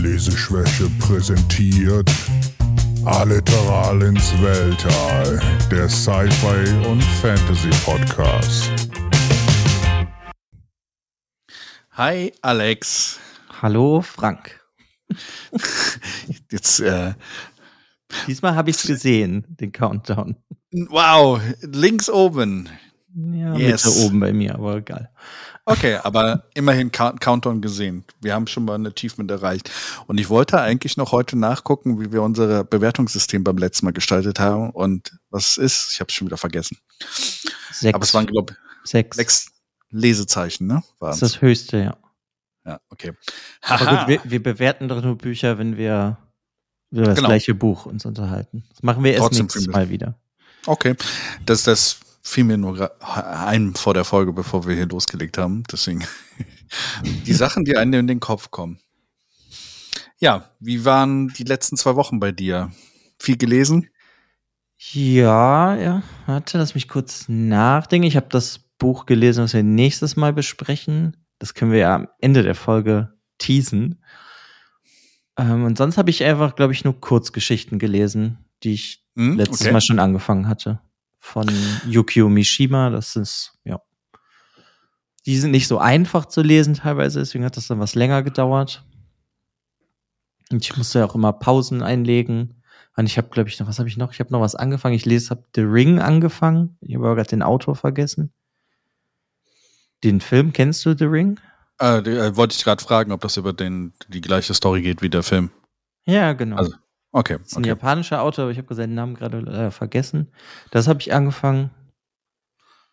Leseschwäche präsentiert Alliteral ins Weltall, der Sci-Fi und Fantasy Podcast. Hi Alex. Hallo Frank. Jetzt, äh, Diesmal habe ich es gesehen, den Countdown. wow, links oben. Ja, Yes. Mitte oben bei mir, aber egal. Okay, aber immerhin Count- Countdown gesehen. Wir haben schon mal ein Achievement erreicht. Und ich wollte eigentlich noch heute nachgucken, wie wir unser Bewertungssystem beim letzten Mal gestaltet haben und was ist. Ich habe es schon wieder vergessen. Sechs. Aber es waren, glaube sechs. ich, sechs Lesezeichen, ne? Das Waren's. ist das höchste, ja. Ja, okay. Aber gut, wir, wir bewerten doch nur Bücher, wenn wir über das Genau. gleiche Buch uns unterhalten. Das machen wir erst Trotzdem nächstes Mal wieder. Okay, das, das fiel mir nur ein vor der Folge, bevor wir hier losgelegt haben. Deswegen die Sachen, die einem in den Kopf kommen. Ja, wie waren die letzten zwei Wochen bei dir? Viel gelesen? Ja, ja. Warte, lass mich kurz nachdenken. Ich habe das Buch gelesen, was wir nächstes Mal besprechen. Das können wir ja am Ende der Folge teasen. Ähm, und sonst habe ich einfach, glaube ich, nur Kurzgeschichten gelesen, die ich Hm, letztes okay. Mal schon angefangen hatte. Von Yukio Mishima. Das ist, ja. Die sind nicht so einfach zu lesen teilweise, deswegen hat das dann was länger gedauert. Und ich musste ja auch immer Pausen einlegen. Und ich habe, glaube ich, noch, was habe ich noch? Ich habe noch was angefangen. Ich lese, habe The Ring angefangen. Ich habe aber gerade den Autor vergessen. Den Film, kennst du The Ring? Äh, die, äh, wollte ich gerade fragen, ob das über den, die gleiche Story geht wie der Film. Ja, genau. Also, Okay, Das ist ein okay. japanischer Autor, aber ich habe seinen Namen gerade äh, vergessen. Das habe ich angefangen.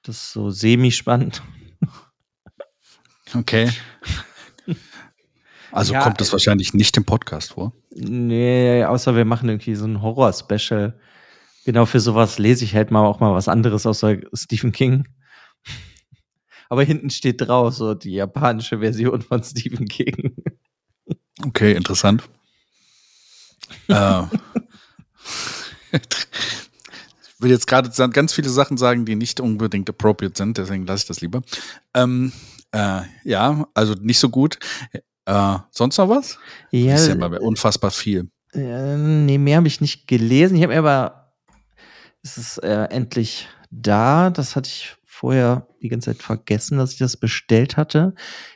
Das ist so semi-spannend. Okay. Also Ja, kommt das äh, wahrscheinlich nicht im Podcast vor. Nee, außer wir machen irgendwie so ein Horror-Special. Genau für sowas lese ich halt mal auch mal was anderes außer Stephen King. Aber hinten steht drauf so die japanische Version von Stephen King. Okay, interessant. Äh, ich will jetzt gerade ganz viele Sachen sagen, die nicht unbedingt appropriate sind, deswegen lasse ich das lieber. Ähm, äh, ja, also nicht so gut. Äh, sonst noch was? Ja, ist ja immer unfassbar viel. äh, nee, mehr habe ich nicht gelesen. Ich habe mir aber, es ist äh, endlich da. Das hatte ich vorher die ganze Zeit vergessen, dass ich das bestellt hatte.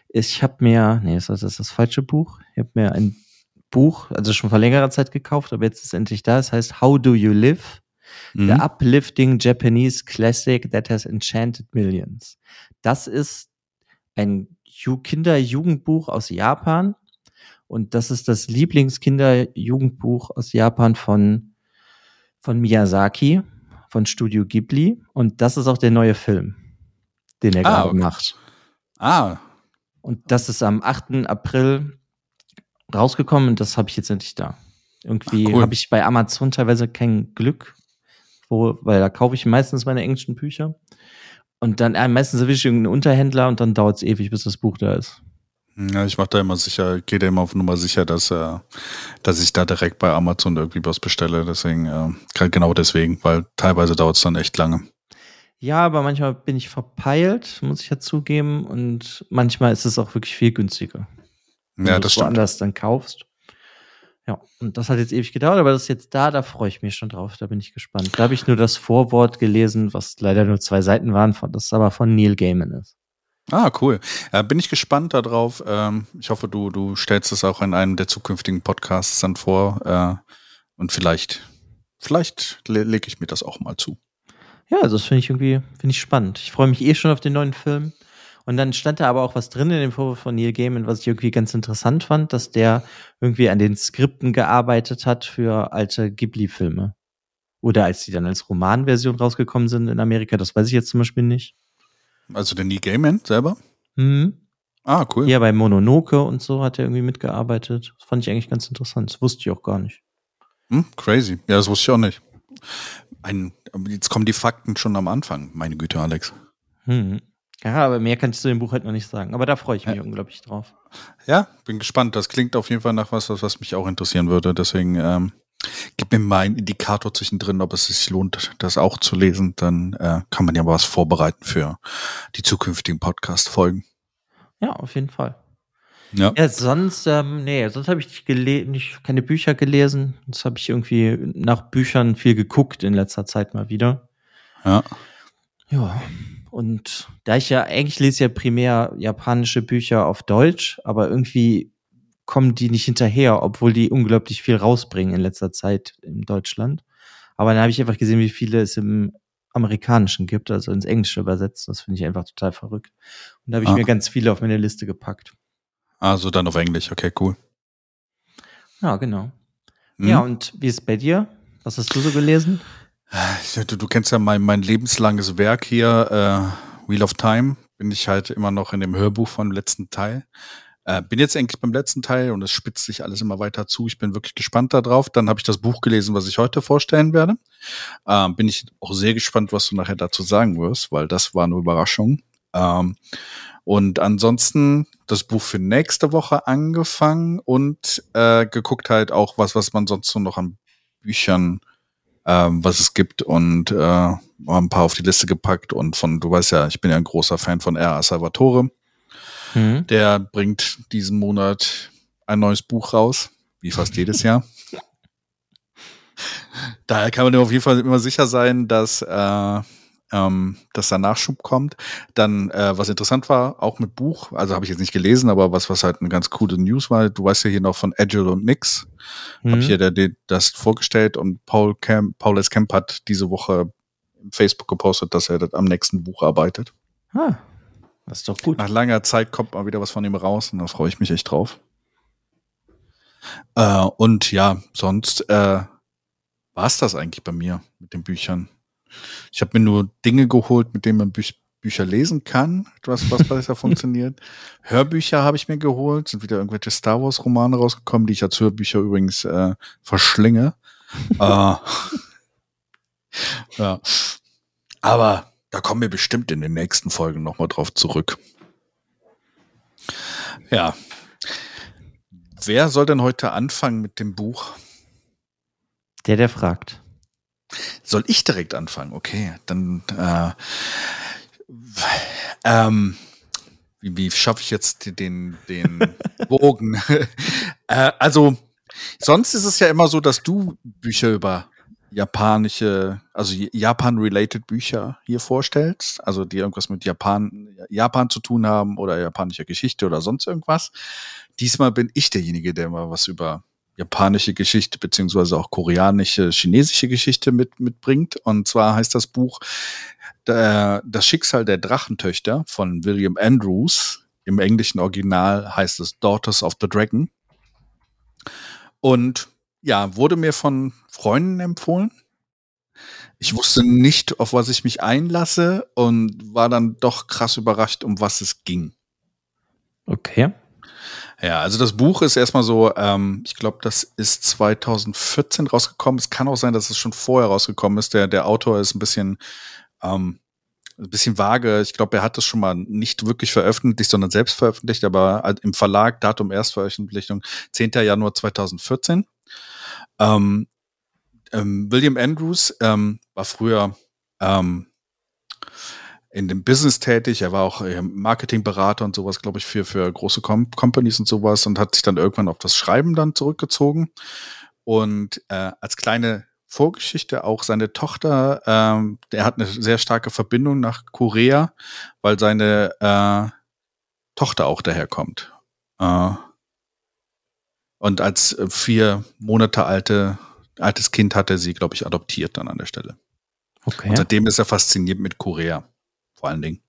Ich habe mir, nee, das ist das, das falsche Buch. Ich habe mir ein Buch, also schon vor längerer Zeit gekauft, aber jetzt ist es endlich da. Es heißt How Do You Live? The Mhm. Uplifting Japanese Classic That Has Enchanted Millions. Das ist ein Ju Kinder-Jugendbuch aus Japan. Und das ist das Lieblingskinder-Jugendbuch aus Japan von, von Miyazaki, von Studio Ghibli. Und das ist auch der neue Film, den er Ah, gerade okay. macht. Ah, Und das ist am 8. April rausgekommen und das habe ich jetzt endlich da. Irgendwie cool. habe ich bei Amazon teilweise kein Glück, wo, weil da kaufe ich meistens meine englischen Bücher. Und dann äh, meistens erwische ich irgendeinen Unterhändler und dann dauert es ewig, bis das Buch da ist. ja, ich mache da immer sicher, gehe da immer auf Nummer sicher, dass, äh, dass ich da direkt bei Amazon irgendwie was bestelle. Deswegen, äh, gerade genau deswegen, weil teilweise dauert es dann echt lange. Ja, aber manchmal bin ich verpeilt, muss ich ja zugeben. Und manchmal ist es auch wirklich viel günstiger. Wenn Ja, du das stimmt. woanders dann kaufst. Ja, und das hat jetzt ewig gedauert, aber das ist jetzt da, da freue ich mich schon drauf, da bin ich gespannt. Da habe ich nur das Vorwort gelesen, was leider nur zwei Seiten waren, das aber von Neil Gaiman ist. Ah, cool. Äh, bin ich gespannt darauf. Ähm, ich hoffe, du, du stellst es auch in einem der zukünftigen Podcasts dann vor. Äh, und vielleicht, vielleicht le lege ich mir das auch mal zu. Ja, also das finde ich irgendwie, finde ich spannend. Ich freue mich eh schon auf den neuen Film. Und dann stand da aber auch was drin in dem Vorwort von Neil Gaiman, was ich irgendwie ganz interessant fand, dass der irgendwie an den Skripten gearbeitet hat für alte Ghibli-Filme. Oder als die dann als Romanversion rausgekommen sind in Amerika, das weiß ich jetzt zum Beispiel nicht. Also der Neil Gaiman selber? Mhm. Ah, cool. Ja, bei Mononoke und so hat er irgendwie mitgearbeitet. Das fand ich eigentlich ganz interessant. Das wusste ich auch gar nicht. Hm, crazy. Ja, das wusste ich auch nicht. Ein, jetzt kommen die Fakten schon am Anfang. Meine Güte, Alex. Mhm. Ja, aber mehr kann ich zu dem Buch halt noch nicht sagen. Aber da freue ich mich Ja. unglaublich drauf. Ja, bin gespannt. Das klingt auf jeden Fall nach was, was, mich auch interessieren würde. Deswegen ähm, gib mir mal einen Indikator zwischendrin, ob es sich lohnt, das auch zu lesen. Dann äh, kann man ja mal was vorbereiten für die zukünftigen Podcast-Folgen. Ja, auf jeden Fall. Ja. Ja, sonst, ähm, nee, sonst habe ich nicht keine Bücher gelesen. Sonst habe ich irgendwie nach Büchern viel geguckt in letzter Zeit mal wieder. Ja. Ja. Und da ich ja, eigentlich lese ja primär japanische Bücher auf Deutsch, aber irgendwie kommen die nicht hinterher, obwohl die unglaublich viel rausbringen in letzter Zeit in Deutschland. Aber dann habe ich einfach gesehen, wie viele es im Amerikanischen gibt, also ins Englische übersetzt. Das finde ich einfach total verrückt. Und da habe ich Ah. mir ganz viele auf meine Liste gepackt. Also dann auf Englisch, okay, cool. Ja, genau. Hm? Ja, und wie ist es bei dir? Was hast du so gelesen? Du, du kennst ja mein, mein lebenslanges Werk hier, äh, Wheel of Time. Bin ich halt immer noch in dem Hörbuch vom letzten Teil. Äh, bin jetzt eigentlich beim letzten Teil und es spitzt sich alles immer weiter zu. Ich bin wirklich gespannt darauf. Dann habe ich das Buch gelesen, was ich heute vorstellen werde. Ähm, bin ich auch sehr gespannt, was du nachher dazu sagen wirst, weil das war eine Überraschung. Ähm, und ansonsten das Buch für nächste Woche angefangen und äh, geguckt halt auch was, was man sonst so noch an Büchern ähm, was es gibt und äh, ein paar auf die Liste gepackt und von, du weißt ja, ich bin ja ein großer Fan von R.A. Salvatore. Hm? Der bringt diesen Monat ein neues Buch raus, wie fast jedes Jahr. Daher kann man auf jeden Fall immer sicher sein, dass, äh, ähm, dass da Nachschub kommt. Dann, äh, was interessant war, auch mit Buch, also habe ich jetzt nicht gelesen, aber was, was halt eine ganz coole News war, du weißt ja hier noch von Agile und Nix, Hm? habe hier der, der, das vorgestellt und Paul Camp, Paul S. Kemp hat diese Woche im Facebook gepostet, dass er das am nächsten Buch arbeitet. Ah, das ist doch gut. Nach langer Zeit kommt mal wieder was von ihm raus und da freue ich mich echt drauf. Äh, und ja, sonst äh, war es das eigentlich bei mir mit den Büchern. Ich habe mir nur Dinge geholt, mit denen man Büch Bücher lesen kann, was, was besser funktioniert. Hörbücher habe ich mir geholt, sind wieder irgendwelche Star Wars Romane rausgekommen, die ich als Hörbücher übrigens äh, verschlinge. äh, ja. Aber da kommen wir bestimmt in den nächsten Folgen nochmal drauf zurück. Ja. Wer soll denn heute anfangen mit dem Buch? Der, der fragt. Soll ich direkt anfangen? Okay, dann äh, ähm, wie, wie schaffe ich jetzt den, den Bogen? äh, also, sonst ist es ja immer so, dass du Bücher über japanische, also Japan-related Bücher hier vorstellst, also die irgendwas mit Japan, Japan zu tun haben oder japanischer Geschichte oder sonst irgendwas. Diesmal bin ich derjenige, der mal was über japanische Geschichte beziehungsweise auch koreanische, chinesische Geschichte mit, mitbringt. Und zwar heißt das Buch der, Das Schicksal der Drachentöchter von William Andrews. Im englischen Original heißt es Daughters of the Dragon. Und ja, wurde mir von Freunden empfohlen. Ich wusste nicht, auf was ich mich einlasse und war dann doch krass überrascht, um was es ging. Okay. Ja, also das Buch ist erstmal so, ähm, ich glaube, das ist 2014 rausgekommen. Es kann auch sein, dass es schon vorher rausgekommen ist. Der, der Autor ist ein bisschen, ähm, ein bisschen vage. Ich glaube, er hat das schon mal nicht wirklich veröffentlicht, sondern selbst veröffentlicht, aber halt im Verlag, Datum Erstveröffentlichung, 10. Januar 2014. Ähm, ähm, William Andrews ähm, war früher ähm, in dem Business tätig. Er war auch äh, Marketingberater und sowas, glaube ich, für, für große Com Companies und sowas und hat sich dann irgendwann auf das Schreiben dann zurückgezogen. Und äh, als kleine Vorgeschichte auch seine Tochter, ähm, der hat eine sehr starke Verbindung nach Korea, weil seine äh, Tochter auch daherkommt. Äh, und als äh, vier Monate alte, altes Kind hat er sie, glaube ich, adoptiert dann an der Stelle. Okay. Und seitdem ist er fasziniert mit Korea, vor allen Dingen.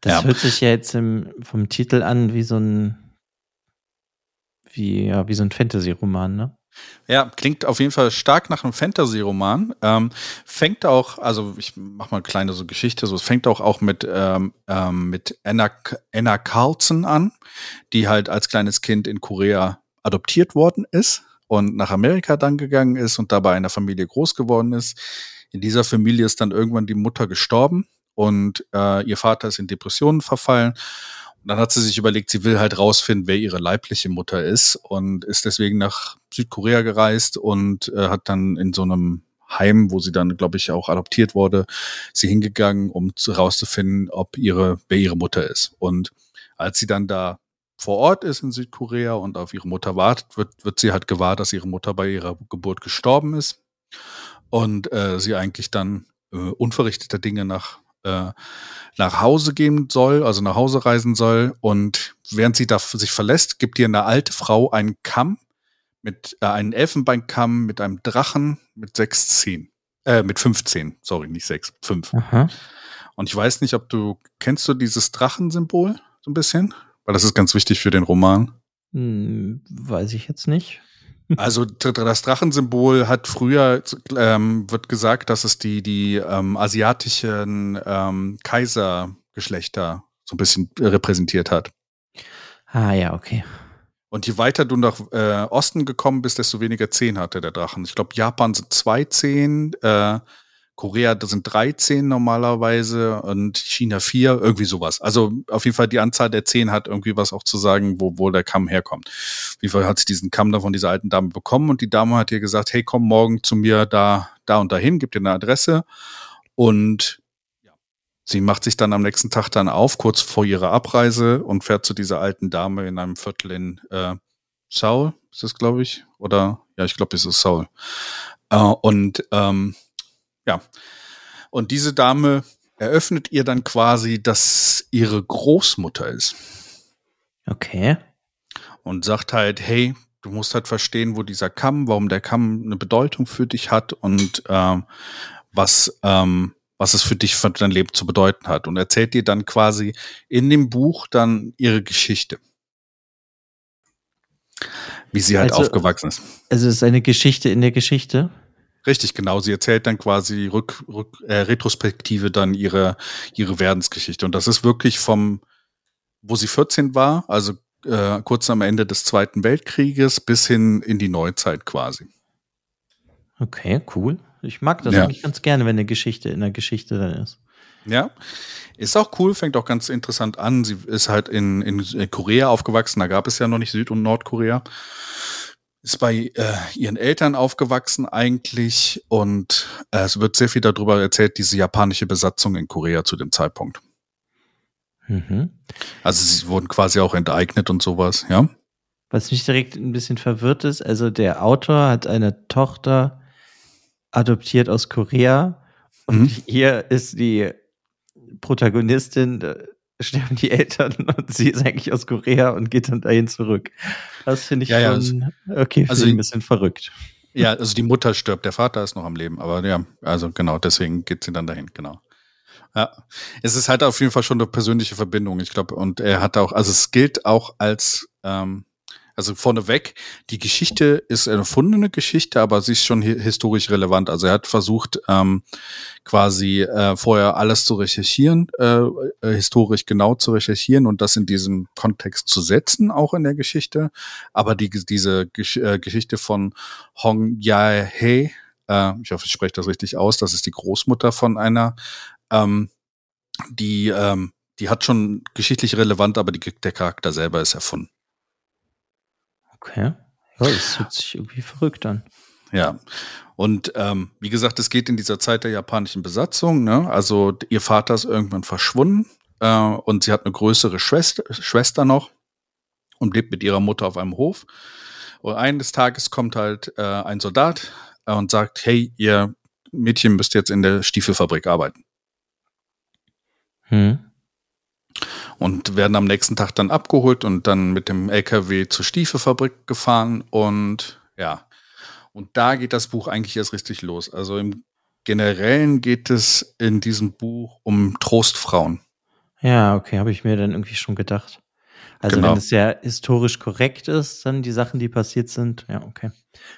Das Ja. hört sich ja jetzt im, vom Titel an wie so ein wie, ja, wie so ein Fantasy-Roman, ne? Ja, klingt auf jeden Fall stark nach einem Fantasy-Roman. Ähm, fängt auch, also ich mach mal eine kleine so Geschichte, so es fängt auch auch mit ähm, ähm, mit Anna, Anna Carlson an, die halt als kleines Kind in Korea adoptiert worden ist und nach Amerika dann gegangen ist und dabei in einer Familie groß geworden ist. In dieser Familie ist dann irgendwann die Mutter gestorben und äh, ihr Vater ist in Depressionen verfallen. Und dann hat sie sich überlegt, sie will halt rausfinden, wer ihre leibliche Mutter ist und ist deswegen nach Südkorea gereist und äh, hat dann in so einem Heim, wo sie dann, glaube ich, auch adoptiert wurde, sie hingegangen, um zu, rauszufinden, ob ihre, wer ihre Mutter ist. Und Als sie dann da vor Ort ist in Südkorea und auf ihre Mutter wartet, wird, wird sie halt gewahr, dass ihre Mutter bei ihrer Geburt gestorben ist und äh, sie eigentlich dann äh, unverrichteter Dinge nach äh, nach Hause gehen soll, also nach Hause reisen soll. Und während sie da sich verlässt, gibt ihr eine alte Frau einen Kamm mit äh, einen Elfenbeinkamm mit einem Drachen mit sechs Zehen. Äh, mit 15, sorry, nicht sechs, fünf. Aha. Und ich weiß nicht, ob du, kennst du dieses Drachensymbol so ein bisschen? Weil das ist ganz wichtig für den Roman. Hm, weiß ich jetzt nicht. Also das Drachensymbol hat früher, ähm, wird gesagt, dass es die, die ähm, asiatischen ähm, Kaisergeschlechter so ein bisschen repräsentiert hat. Ah ja, okay. Und je weiter du nach äh, Osten gekommen bist, desto weniger Zehen hatte der Drachen. Ich glaube, Japan sind zwei Zehen, äh, Korea, das sind 13 normalerweise und China vier, irgendwie sowas. Also auf jeden Fall die Anzahl der zehn hat irgendwie was auch zu sagen, wo, wo der Kamm herkommt. Auf jeden Fall hat sie diesen Kamm dann von dieser alten Dame bekommen und die Dame hat ihr gesagt, hey, komm morgen zu mir da, da und dahin, gib dir eine Adresse und sie macht sich dann am nächsten Tag dann auf, kurz vor ihrer Abreise und fährt zu dieser alten Dame in einem Viertel in äh, Seoul, ist das glaube ich, oder ja, ich glaube, es ist Seoul. Äh, und ähm, ja. Und diese Dame eröffnet ihr dann quasi, dass ihre Großmutter ist. Okay. Und sagt halt, hey, du musst halt verstehen, wo dieser Kamm, warum der Kamm eine Bedeutung für dich hat und ähm, was, ähm, was es für dich für dein Leben zu bedeuten hat. Und erzählt dir dann quasi in dem Buch dann ihre Geschichte. Wie sie halt Also- aufgewachsen ist. Also es ist eine Geschichte in der Geschichte. Richtig, genau. Sie erzählt dann quasi rück, rück, äh, Retrospektive dann ihre, ihre Werdensgeschichte. Und das ist wirklich vom, wo sie 14 war, also äh, kurz am Ende des Zweiten Weltkrieges, bis hin in die Neuzeit quasi. Okay, cool. Ich mag das Ja. eigentlich ganz gerne, wenn eine Geschichte in der Geschichte dann ist. Ja, ist auch cool, fängt auch ganz interessant an. Sie ist halt in, in Korea aufgewachsen, da gab es ja noch nicht Süd- und Nordkorea. Ist bei äh, ihren Eltern aufgewachsen eigentlich und äh, es wird sehr viel darüber erzählt, diese japanische Besatzung in Korea zu dem Zeitpunkt. Mhm. Also sie wurden quasi auch enteignet und sowas, ja. Was mich direkt ein bisschen verwirrt ist, also der Autor hat eine Tochter adoptiert aus Korea und Mhm. hier ist die Protagonistin, da sterben die Eltern und sie ist eigentlich aus Korea und geht dann dahin zurück. Das finde ich Ja, ja, schon, okay, also- also ein bisschen verrückt. Ja, also die Mutter stirbt, der Vater ist noch am Leben, aber ja, also genau, deswegen geht sie dann dahin, genau. Ja, es ist halt auf jeden Fall schon eine persönliche Verbindung, ich glaube, und er hat auch, also es gilt auch als, ähm, also vorneweg, die Geschichte ist eine erfundene Geschichte, aber sie ist schon hi historisch relevant. Also er hat versucht, ähm, quasi äh, vorher alles zu recherchieren, äh, äh, historisch genau zu recherchieren und das in diesem Kontext zu setzen, auch in der Geschichte. Aber die, diese Gesch äh, Geschichte von Hong Yae, äh, ich hoffe, ich spreche das richtig aus, das ist die Großmutter von einer, ähm, die, ähm, die hat schon geschichtlich relevant, aber die, der Charakter selber ist erfunden. Okay. Ja, das hört sich irgendwie verrückt an. Ja. Und ähm, wie gesagt, es geht in dieser Zeit der japanischen Besatzung. Ne? Also ihr Vater ist irgendwann verschwunden äh, und sie hat eine größere Schwester, Schwester noch und lebt mit ihrer Mutter auf einem Hof. Und eines Tages kommt halt äh, ein Soldat äh, und sagt, hey, ihr Mädchen müsst jetzt in der Stiefelfabrik arbeiten. Hm. Und werden am nächsten Tag dann abgeholt und dann mit dem LKW zur Stiefelfabrik gefahren und ja, und da geht das Buch eigentlich erst richtig los. Also im Generellen geht es in diesem Buch um Trostfrauen. Ja, okay, habe ich mir dann irgendwie schon gedacht. Also Genau. wenn es ja historisch korrekt ist, dann die Sachen, die passiert sind, ja, okay.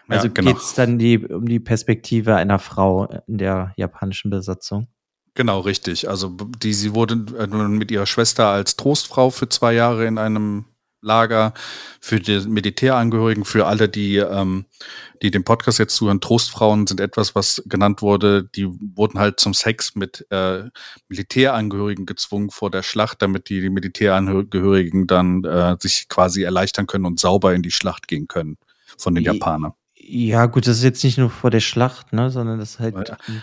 Also ja, genau. geht's dann die, um die Perspektive einer Frau in der japanischen Besatzung. Genau, richtig. Also die, sie wurde äh, mit ihrer Schwester als Trostfrau für zwei Jahre in einem Lager für die Militärangehörigen, für alle, die, ähm, die dem Podcast jetzt zuhören. Trostfrauen sind etwas, was genannt wurde. Die wurden halt zum Sex mit äh, Militärangehörigen gezwungen vor der Schlacht, damit die, die Militärangehörigen dann äh, sich quasi erleichtern können und sauber in die Schlacht gehen können von den Japanern. Ja, gut, das ist jetzt nicht nur vor der Schlacht, ne, sondern das ist halt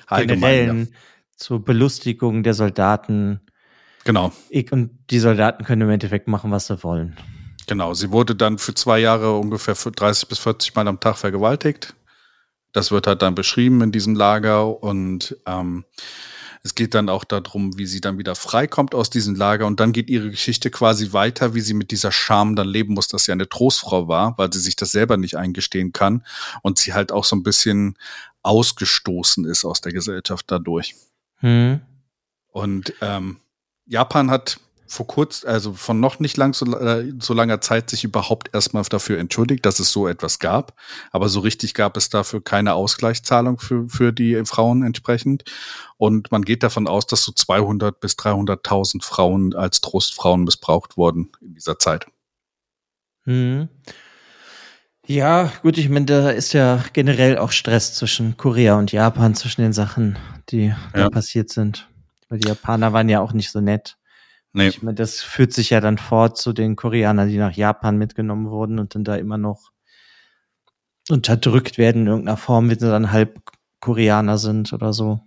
Ja, generellen zur Belustigung der Soldaten. Genau. Und die Soldaten können im Endeffekt machen, was sie wollen. Genau, sie wurde dann für zwei Jahre ungefähr 30 bis 40 Mal am Tag vergewaltigt. Das wird halt dann beschrieben in diesem Lager und ähm, es geht dann auch darum, wie sie dann wieder freikommt aus diesem Lager und dann geht ihre Geschichte quasi weiter, wie sie mit dieser Scham dann leben muss, dass sie eine Trostfrau war, weil sie sich das selber nicht eingestehen kann und sie halt auch so ein bisschen ausgestoßen ist aus der Gesellschaft dadurch. Hm. Und ähm, Japan hat vor kurz, also von noch nicht lang so, äh, so langer Zeit sich überhaupt erstmal dafür entschuldigt, dass es so etwas gab. Aber so richtig gab es dafür keine Ausgleichszahlung für, für die Frauen entsprechend. Und man geht davon aus, dass so 200 bis 300.000 Frauen als Trostfrauen missbraucht wurden in dieser Zeit. Hm. Ja, gut, ich meine, da ist ja generell auch Stress zwischen Korea und Japan, zwischen den Sachen, die ja. da passiert sind. Weil die Japaner waren ja auch nicht so nett. Nee. Ich meine, das führt sich ja dann fort zu den Koreanern, die nach Japan mitgenommen wurden und dann da immer noch unterdrückt werden in irgendeiner Form, wenn sie dann halb Koreaner sind oder so.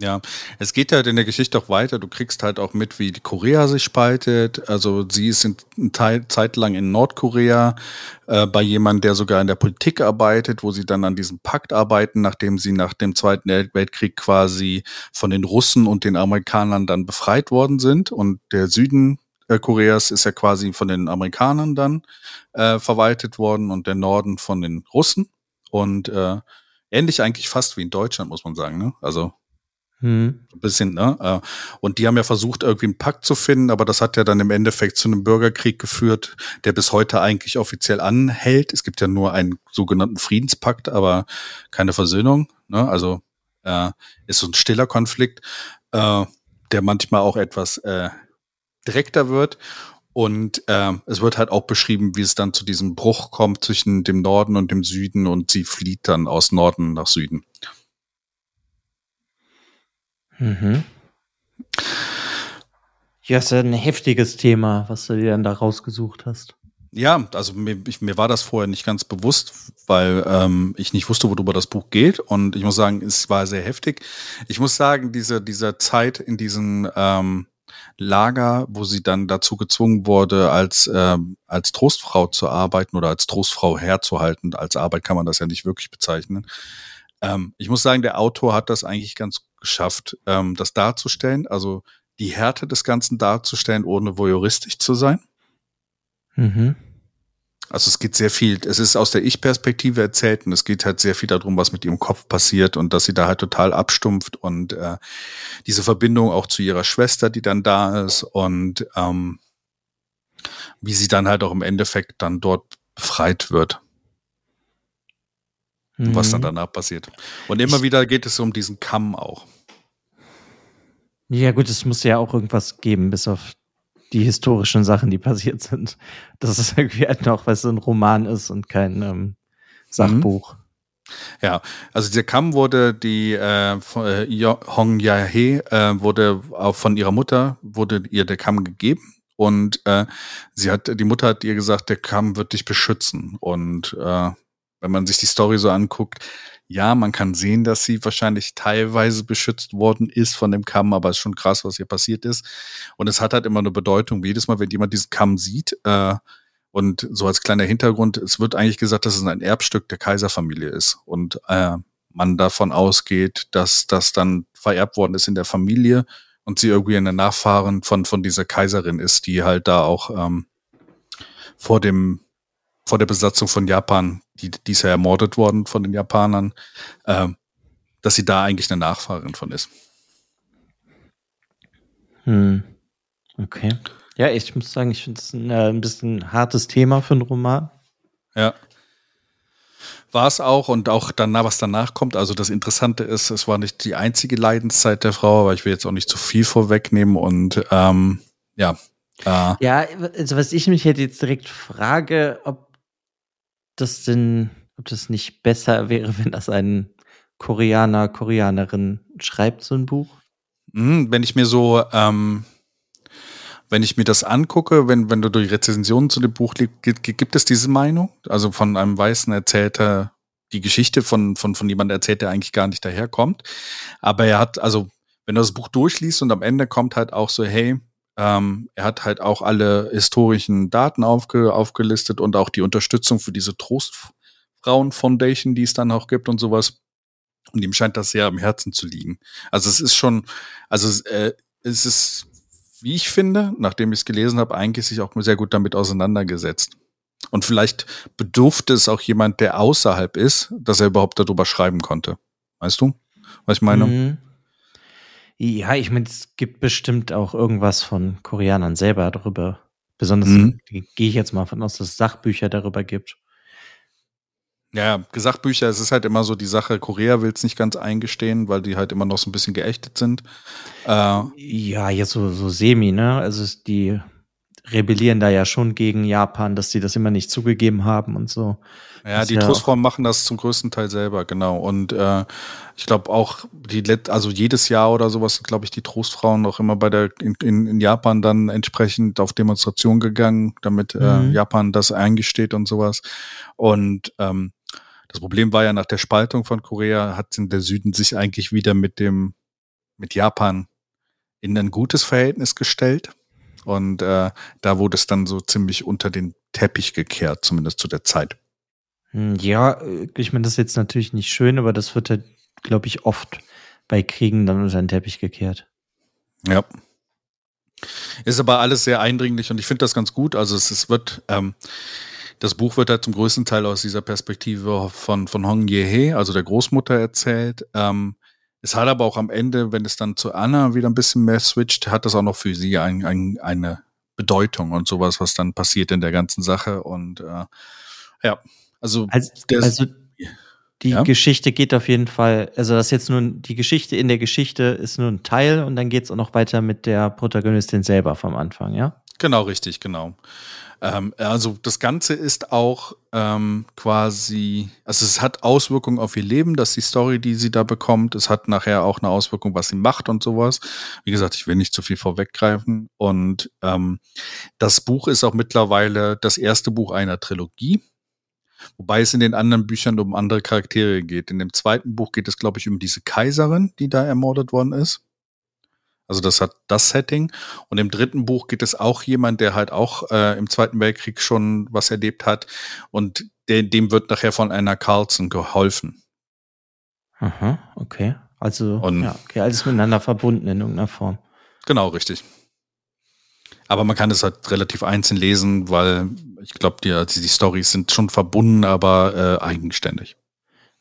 Ja, es geht halt in der Geschichte auch weiter. Du kriegst halt auch mit, wie Korea sich spaltet. Also sie ist eine Teil, Zeit lang in Nordkorea äh, bei jemandem, der sogar in der Politik arbeitet, wo sie dann an diesem Pakt arbeiten, nachdem sie nach dem Zweiten Weltkrieg quasi von den Russen und den Amerikanern dann befreit worden sind. Und der Süden äh, Koreas ist ja quasi von den Amerikanern dann äh, verwaltet worden und der Norden von den Russen. Und äh, ähnlich eigentlich fast wie in Deutschland, muss man sagen. Ne? Also hm. Ein bisschen, ne? Äh, und die haben ja versucht, irgendwie einen Pakt zu finden, aber das hat ja dann im Endeffekt zu einem Bürgerkrieg geführt, der bis heute eigentlich offiziell anhält. Es gibt ja nur einen sogenannten Friedenspakt, aber keine Versöhnung. Ne? Also äh, ist so ein stiller Konflikt, äh, der manchmal auch etwas äh, direkter wird. Und äh, es wird halt auch beschrieben, wie es dann zu diesem Bruch kommt zwischen dem Norden und dem Süden und sie flieht dann aus Norden nach Süden. Mhm. Ja, ist ja ein heftiges Thema, was du dir dann da rausgesucht hast. Ja, also mir, ich, mir war das vorher nicht ganz bewusst, weil ähm, ich nicht wusste, worüber das Buch geht. Und ich muss sagen, es war sehr heftig. Ich muss sagen, diese, diese Zeit in diesem ähm, Lager, wo sie dann dazu gezwungen wurde, als, ähm, als Trostfrau zu arbeiten oder als Trostfrau herzuhalten, als Arbeit kann man das ja nicht wirklich bezeichnen. Ähm, ich muss sagen, der Autor hat das eigentlich ganz geschafft, ähm, das darzustellen, also die Härte des Ganzen darzustellen, ohne voyeuristisch zu sein. Mhm. Also es geht sehr viel, es ist aus der Ich-Perspektive erzählt und es geht halt sehr viel darum, was mit ihrem Kopf passiert und dass sie da halt total abstumpft und äh, diese Verbindung auch zu ihrer Schwester, die dann da ist und ähm, wie sie dann halt auch im Endeffekt dann dort befreit wird mhm. was dann mhm. danach passiert. Und immer ich, wieder geht es um diesen Kamm auch. Ja, gut, es muss ja auch irgendwas geben, bis auf die historischen Sachen, die passiert sind. Dass es irgendwie halt noch, was so ein Roman ist und kein ähm, Sachbuch. Mhm. Ja, also dieser Kamm wurde die äh, äh, Hong Yahe äh, wurde auch von ihrer Mutter wurde ihr der Kamm gegeben und äh, sie hat die Mutter hat ihr gesagt, der Kamm wird dich beschützen und äh, wenn man sich die Story so anguckt, ja, man kann sehen, dass sie wahrscheinlich teilweise beschützt worden ist von dem Kamm, aber es ist schon krass, was hier passiert ist. Und es hat halt immer eine Bedeutung. Jedes Mal, wenn jemand diesen Kamm sieht, äh, und so als kleiner Hintergrund, es wird eigentlich gesagt, dass es ein Erbstück der Kaiserfamilie ist. Und äh, man davon ausgeht, dass das dann vererbt worden ist in der Familie und sie irgendwie eine Nachfahren von, von dieser Kaiserin ist, die halt da auch ähm, vor dem vor der Besatzung von Japan, die, die ist ja ermordet worden von den Japanern, äh, dass sie da eigentlich eine Nachfahrin von ist. Hm. Okay. Ja, ich muss sagen, ich finde es ein, äh, ein bisschen hartes Thema für einen Roman. Ja. War es auch und auch danach, was danach kommt. Also das Interessante ist, es war nicht die einzige Leidenszeit der Frau, aber ich will jetzt auch nicht zu viel vorwegnehmen und ähm, ja. Äh, ja, also was ich mich jetzt direkt frage, ob das denn, ob das nicht besser wäre, wenn das ein Koreaner, Koreanerin schreibt, so ein Buch? Mhm, wenn ich mir so, ähm, wenn ich mir das angucke, wenn, wenn du durch Rezensionen zu dem Buch liest, gibt, gibt es diese Meinung? Also von einem Weißen erzählte die Geschichte von, von, von jemandem erzählt, der eigentlich gar nicht daherkommt. Aber er hat, also, wenn du das Buch durchliest und am Ende kommt halt auch so, hey, Ähm, er hat halt auch alle historischen Daten aufge aufgelistet und auch die Unterstützung für diese Trostfrauen Foundation, die es dann auch gibt und sowas. Und ihm scheint das sehr am Herzen zu liegen. Also es ist schon, also äh, es ist, wie ich finde, nachdem ich es gelesen habe, eigentlich sich auch sehr gut damit auseinandergesetzt. Und vielleicht bedurfte es auch jemand, der außerhalb ist, dass er überhaupt darüber schreiben konnte. Weißt du, was ich meine? Mhm. Ja, ich meine, es gibt bestimmt auch irgendwas von Koreanern selber darüber. Besonders mhm. gehe ich jetzt mal von aus, dass es Sachbücher darüber gibt. Ja, Gesachbücher, es ist halt immer so die Sache, Korea will es nicht ganz eingestehen, weil die halt immer noch so ein bisschen geächtet sind. Äh, ja, jetzt so, so semi, ne? Also die rebellieren da ja schon gegen Japan, dass sie das immer nicht zugegeben haben und so. Ja, das die ja Trostformen machen das zum größten Teil selber, genau. Und äh, ich glaube auch, die Let also jedes Jahr oder sowas, glaube ich, die Trostfrauen auch immer bei der in, in, in Japan dann entsprechend auf Demonstration gegangen, damit äh, mhm. äh, Japan das eingesteht und sowas. Und ähm, das Problem war ja nach der Spaltung von Korea hat der Süden sich eigentlich wieder mit dem mit Japan in ein gutes Verhältnis gestellt und äh, da wurde es dann so ziemlich unter den Teppich gekehrt, zumindest zu der Zeit. Hm, ja, äh, ich meine, das ist jetzt natürlich nicht schön, aber das wird halt, glaube ich, oft bei Kriegen dann unter den Teppich gekehrt. Ja. Ist aber alles sehr eindringlich und ich finde das ganz gut. Also es, es wird, ähm, das Buch wird halt zum größten Teil aus dieser Perspektive von, von Hong Ye-he, also der Großmutter, erzählt. Ähm, es hat aber auch am Ende, wenn es dann zu Anna wieder ein bisschen mehr switcht, hat das auch noch für sie ein, ein, eine Bedeutung und sowas, was dann passiert in der ganzen Sache. Und äh, ja, also, also, also die ja? Geschichte geht auf jeden Fall, also das jetzt nur die Geschichte in der Geschichte ist nur ein Teil und dann geht es auch noch weiter mit der Protagonistin selber vom Anfang, ja? Genau, richtig, genau. Ähm, also das Ganze ist auch ähm, quasi, also es hat Auswirkungen auf ihr Leben, dass die Story, die sie da bekommt, es hat nachher auch eine Auswirkung, was sie macht und sowas. Wie gesagt, ich will nicht zu viel vorweggreifen. Und ähm, das Buch ist auch mittlerweile das erste Buch einer Trilogie. Wobei es in den anderen Büchern um andere Charaktere geht. In dem zweiten Buch geht es, glaube ich, um diese Kaiserin, die da ermordet worden ist. Also das hat das Setting. Und im dritten Buch geht es auch jemand, der halt auch äh, im Zweiten Weltkrieg schon was erlebt hat. Und der, dem wird nachher von einer Carlson geholfen. Aha, okay. Also, und, ja, okay, alles miteinander verbunden in irgendeiner Form. Genau, richtig. Aber man kann es halt relativ einzeln lesen, weil ich glaube, die, die Storys sind schon verbunden, aber äh, eigenständig.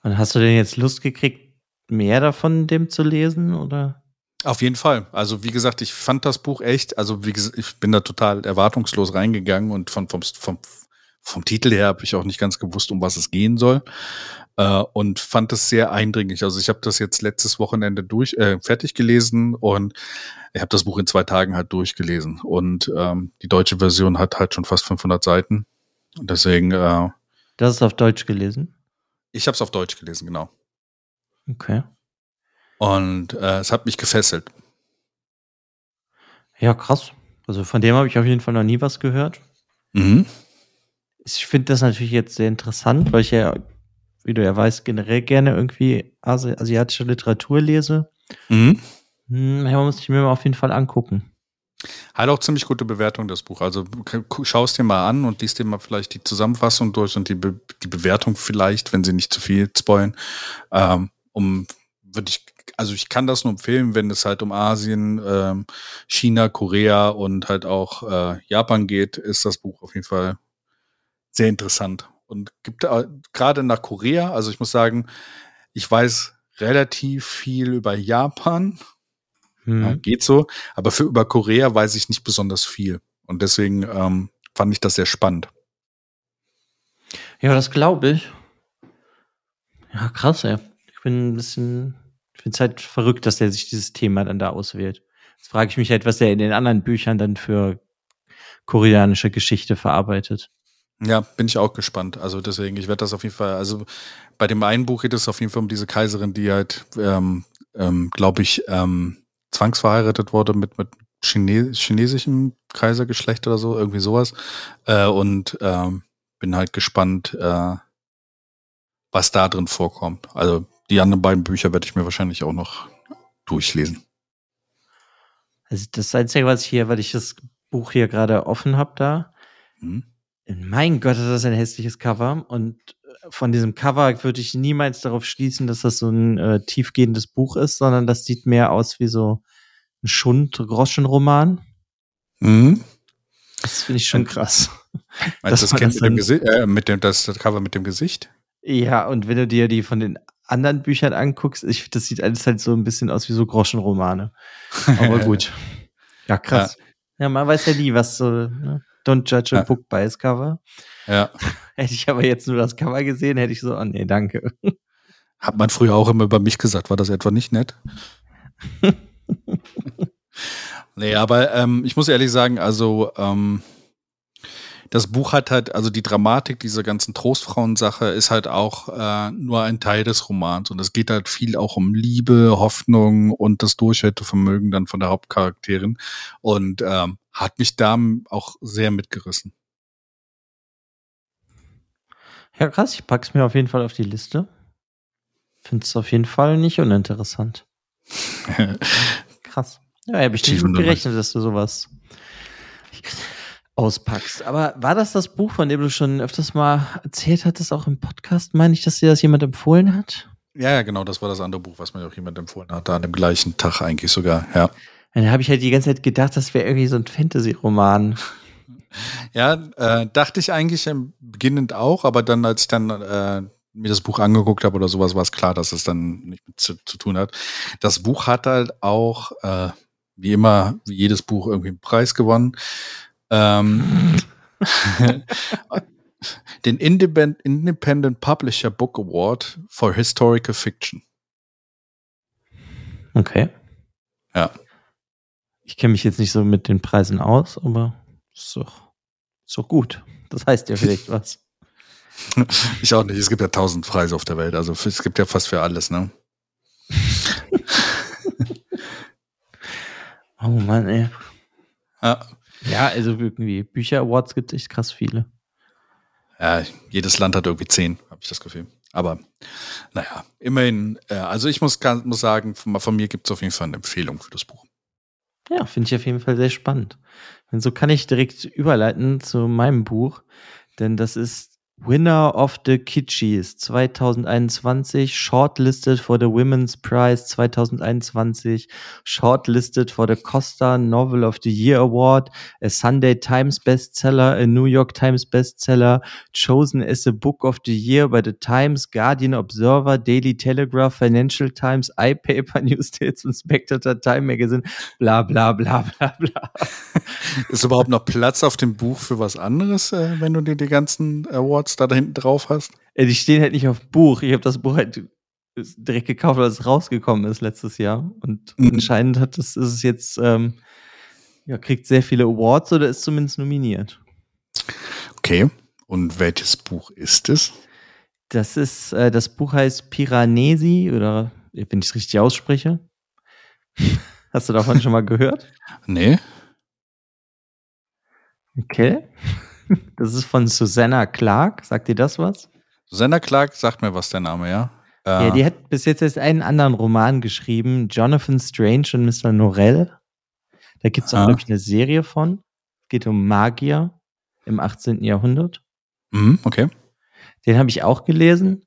Und hast du denn jetzt Lust gekriegt, mehr davon dem zu lesen, oder? Auf jeden Fall. Also wie gesagt, ich fand das Buch echt, also wie gesagt, ich bin da total erwartungslos reingegangen und von, vom, vom, vom Titel her habe ich auch nicht ganz gewusst, um was es gehen soll. Äh, und fand es sehr eindringlich. Also ich habe das jetzt letztes Wochenende durch äh, fertig gelesen und ich habe das Buch in zwei Tagen halt durchgelesen. Und ähm, die deutsche Version hat halt schon fast 500 Seiten. Und deswegen. Äh, das ist auf Deutsch gelesen? Ich habe es auf Deutsch gelesen, genau. Okay. Und äh, es hat mich gefesselt. Ja, krass. Also von dem habe ich auf jeden Fall noch nie was gehört. Mhm. Ich finde das natürlich jetzt sehr interessant, weil ich ja, wie du ja weißt, generell gerne irgendwie Asi asiatische Literatur lese. Mhm. Hm, ja, muss ich mir mal auf jeden Fall angucken. Hat auch ziemlich gute Bewertung, das Buch. Also schau es dir mal an und liest dir mal vielleicht die Zusammenfassung durch und die, Be die Bewertung vielleicht, wenn sie nicht zu viel spoilen, ähm, um würde ich also ich kann das nur empfehlen, wenn es halt um Asien, ähm, China, Korea und halt auch äh, Japan geht, ist das Buch auf jeden Fall sehr interessant. Und gibt äh, gerade nach Korea, also ich muss sagen, ich weiß relativ viel über Japan. Mhm. Ja, geht so. Aber für über Korea weiß ich nicht besonders viel. Und deswegen ähm, fand ich das sehr spannend. Ja, das glaube ich. Ja, krass, ey. Ich bin ein bisschen finde es halt verrückt, dass der sich dieses Thema dann da auswählt. Jetzt frage ich mich halt, was er in den anderen Büchern dann für koreanische Geschichte verarbeitet. Ja, bin ich auch gespannt. Also deswegen, ich werde das auf jeden Fall, also bei dem einen Buch geht es auf jeden Fall um diese Kaiserin, die halt, ähm, ähm, glaube ich, ähm, zwangsverheiratet wurde mit, mit Chine chinesischem Kaisergeschlecht oder so, irgendwie sowas. Äh, und ähm, bin halt gespannt, äh, was da drin vorkommt. Also die anderen beiden Bücher werde ich mir wahrscheinlich auch noch durchlesen. Also das Einzige, was ich hier, weil ich das Buch hier gerade offen habe da, Hm? mein Gott, ist das ein hässliches Cover. Und äh, von diesem Cover würde ich niemals darauf schließen, dass das so ein äh, tiefgehendes Buch ist, sondern das sieht mehr aus wie so ein Schund-Groschen-Roman. Mhm. Das finde ich schon krass. Meinst du das das mit dem Gesicht, äh, mit dem, das Cover mit dem Gesicht? Ja, und wenn du dir die von den anderen Büchern anguckst, ich, das sieht alles halt so ein bisschen aus wie so Groschenromane. Aber gut. Ja, krass. Ja. man weiß ja nie, was so, ne? Don't judge a Ja. book by its cover. Ja. Hätte ich aber jetzt nur das Cover gesehen, hätte ich so, oh nee, danke. Hat man früher auch immer über mich gesagt, war das etwa nicht nett? nee, aber ähm, ich muss ehrlich sagen, also ähm, das Buch hat halt, also die Dramatik dieser ganzen Trostfrauen-Sache ist halt auch äh, nur ein Teil des Romans und es geht halt viel auch um Liebe, Hoffnung und das Durchhaltevermögen dann von der Hauptcharakterin und ähm, hat mich da auch sehr mitgerissen. Ja, krass, ich pack's mir auf jeden Fall auf die Liste. Find's auf jeden Fall nicht uninteressant. Krass. Ja, habe ich nicht gerechnet, dass du sowas auspackst. Aber war das das Buch, von dem du schon öfters mal erzählt hattest, auch im Podcast? Meine ich, dass dir das jemand empfohlen hat? ja, ja, genau, das war das andere Buch, was mir auch jemand empfohlen hat, da an dem gleichen Tag eigentlich sogar, ja. Dann habe ich halt die ganze Zeit gedacht, das wäre irgendwie so ein Fantasy-Roman. Ja, äh, dachte ich eigentlich beginnend auch, aber dann, als ich dann äh, mir das Buch angeguckt habe oder sowas, war es klar, dass es dann nicht mit zu, zu tun hat. Das Buch hat halt auch, äh, wie immer, wie jedes Buch irgendwie einen Preis gewonnen. Ähm, den Independent, Independent Publisher Book Award for Historical Fiction. Okay. Ja. Ich kenne mich jetzt nicht so mit den Preisen aus, aber ist doch, ist doch gut. Das heißt ja vielleicht was. Ich auch nicht. Es gibt ja tausend Preise auf der Welt. Also es gibt ja fast für alles, ne? Oh Mann, ey. Ja. Ja, also irgendwie Bücher-Awards gibt es echt krass viele. Ja, jedes Land hat irgendwie zehn, habe ich das Gefühl. Aber naja, immerhin, äh, also ich muss, kann, muss sagen, von, von mir gibt es auf jeden Fall eine Empfehlung für das Buch. Ja, finde ich auf jeden Fall sehr spannend. Und so kann ich direkt überleiten zu meinem Buch, denn das ist Winner of the Kitschis 2021, shortlisted for the Women's Prize 2021, shortlisted for the Costa Novel of the Year Award, a Sunday Times Bestseller, a New York Times Bestseller, chosen as a Book of the Year by the Times, Guardian Observer, Daily Telegraph, Financial Times, iPaper, News Statesman, Spectator, Time Magazine, bla bla bla bla bla. Ist überhaupt noch Platz auf dem Buch für was anderes, äh, wenn du dir die ganzen Awards da hinten drauf hast? Die stehen halt nicht auf Buch. Ich habe das Buch halt direkt gekauft, als es rausgekommen ist letztes Jahr. Und Mhm. anscheinend hat es, ist es jetzt, ähm, ja, kriegt sehr viele Awards oder ist zumindest nominiert. Okay. Und welches Buch ist es? Das ist, äh, das Buch heißt Piranesi oder wenn ich es richtig ausspreche. Hast du davon schon mal gehört? Nee. Okay. Das ist von Susanna Clark. Sagt dir das was? Susanna Clark sagt mir was der Name, ja? Äh, Ja, die hat bis jetzt erst einen anderen Roman geschrieben, Jonathan Strange und Mr. Norrell. Da gibt es auch, glaube ich, eine Serie von. Geht um Magier im 18. Jahrhundert. mhm, okay. Den habe ich auch gelesen.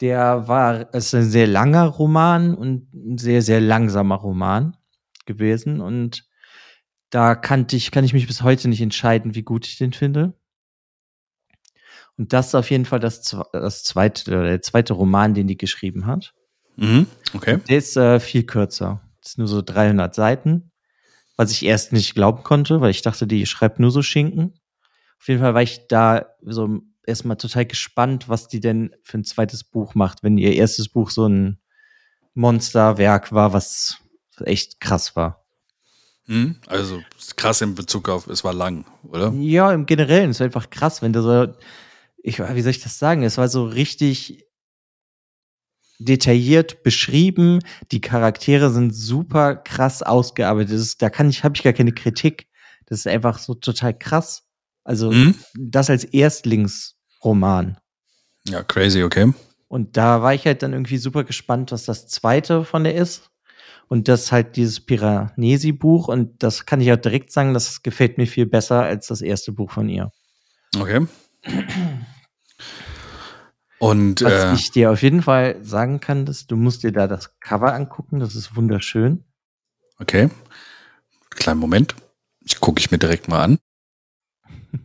Der war, es ist ein sehr langer Roman und ein sehr, sehr langsamer Roman gewesen. Und da kannte ich, kann ich mich bis heute nicht entscheiden, wie gut ich den finde. Und das ist auf jeden Fall das, das zweite, oder der zweite Roman, den die geschrieben hat. Mhm, okay. Der ist äh, viel kürzer. Das ist nur so 300 Seiten, was ich erst nicht glauben konnte, weil ich dachte, die schreibt nur so Schinken. Auf jeden Fall war ich da so erstmal total gespannt, was die denn für ein zweites Buch macht, wenn ihr erstes Buch so ein Monsterwerk war, was echt krass war. Mhm, also krass in Bezug auf, es war lang, oder? Ja, im Generellen, es war einfach krass, wenn du so, ich, wie soll ich das sagen? Es war so richtig detailliert beschrieben. Die Charaktere sind super krass ausgearbeitet. Ist, da kann ich, habe ich gar keine Kritik. Das ist einfach so total krass. Also Mhm. das als Erstlingsroman. Ja, crazy, okay. Und da war ich halt dann irgendwie super gespannt, was das zweite von der ist. Und das halt dieses Piranesi-Buch. Und das kann ich auch direkt sagen, das gefällt mir viel besser als das erste Buch von ihr. Okay. Und Was äh, ich dir auf jeden Fall sagen kann, ist, du musst dir da das Cover angucken. Das ist wunderschön. okay. Kleinen Moment. Ich gucke ich mir direkt mal an.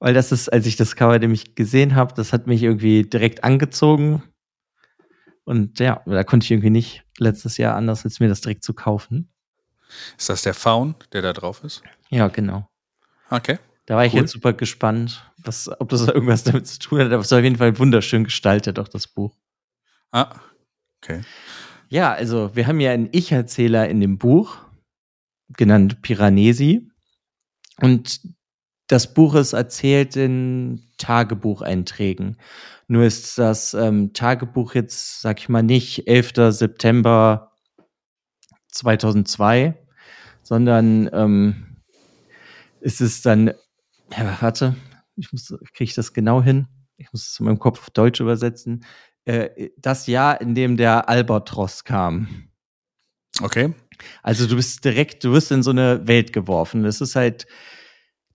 Weil das ist, als ich das Cover nämlich gesehen habe, das hat mich irgendwie direkt angezogen. Und ja, da konnte ich irgendwie nicht letztes Jahr anders, als mir das direkt zu kaufen. Ist das der Faun, der da drauf ist? Ja, genau. Okay. Da war ich Cool. jetzt super gespannt, was, ob das irgendwas damit zu tun hat. Aber es war auf jeden Fall wunderschön gestaltet, auch das Buch. Ah, okay. Ja, also wir haben ja einen Ich-Erzähler in dem Buch, genannt Piranesi. Und das Buch ist erzählt in Tagebucheinträgen. Nur ist das ähm, Tagebuch jetzt, sag ich mal, nicht 11. September 2002, sondern ähm, es ist dann, ja, warte, ich muss, kriege ich das genau hin? Ich muss es in meinem Kopf auf Deutsch übersetzen. Äh, das Jahr, in dem der Albatros kam. Okay. Also du bist direkt, du wirst in so eine Welt geworfen. Das ist halt,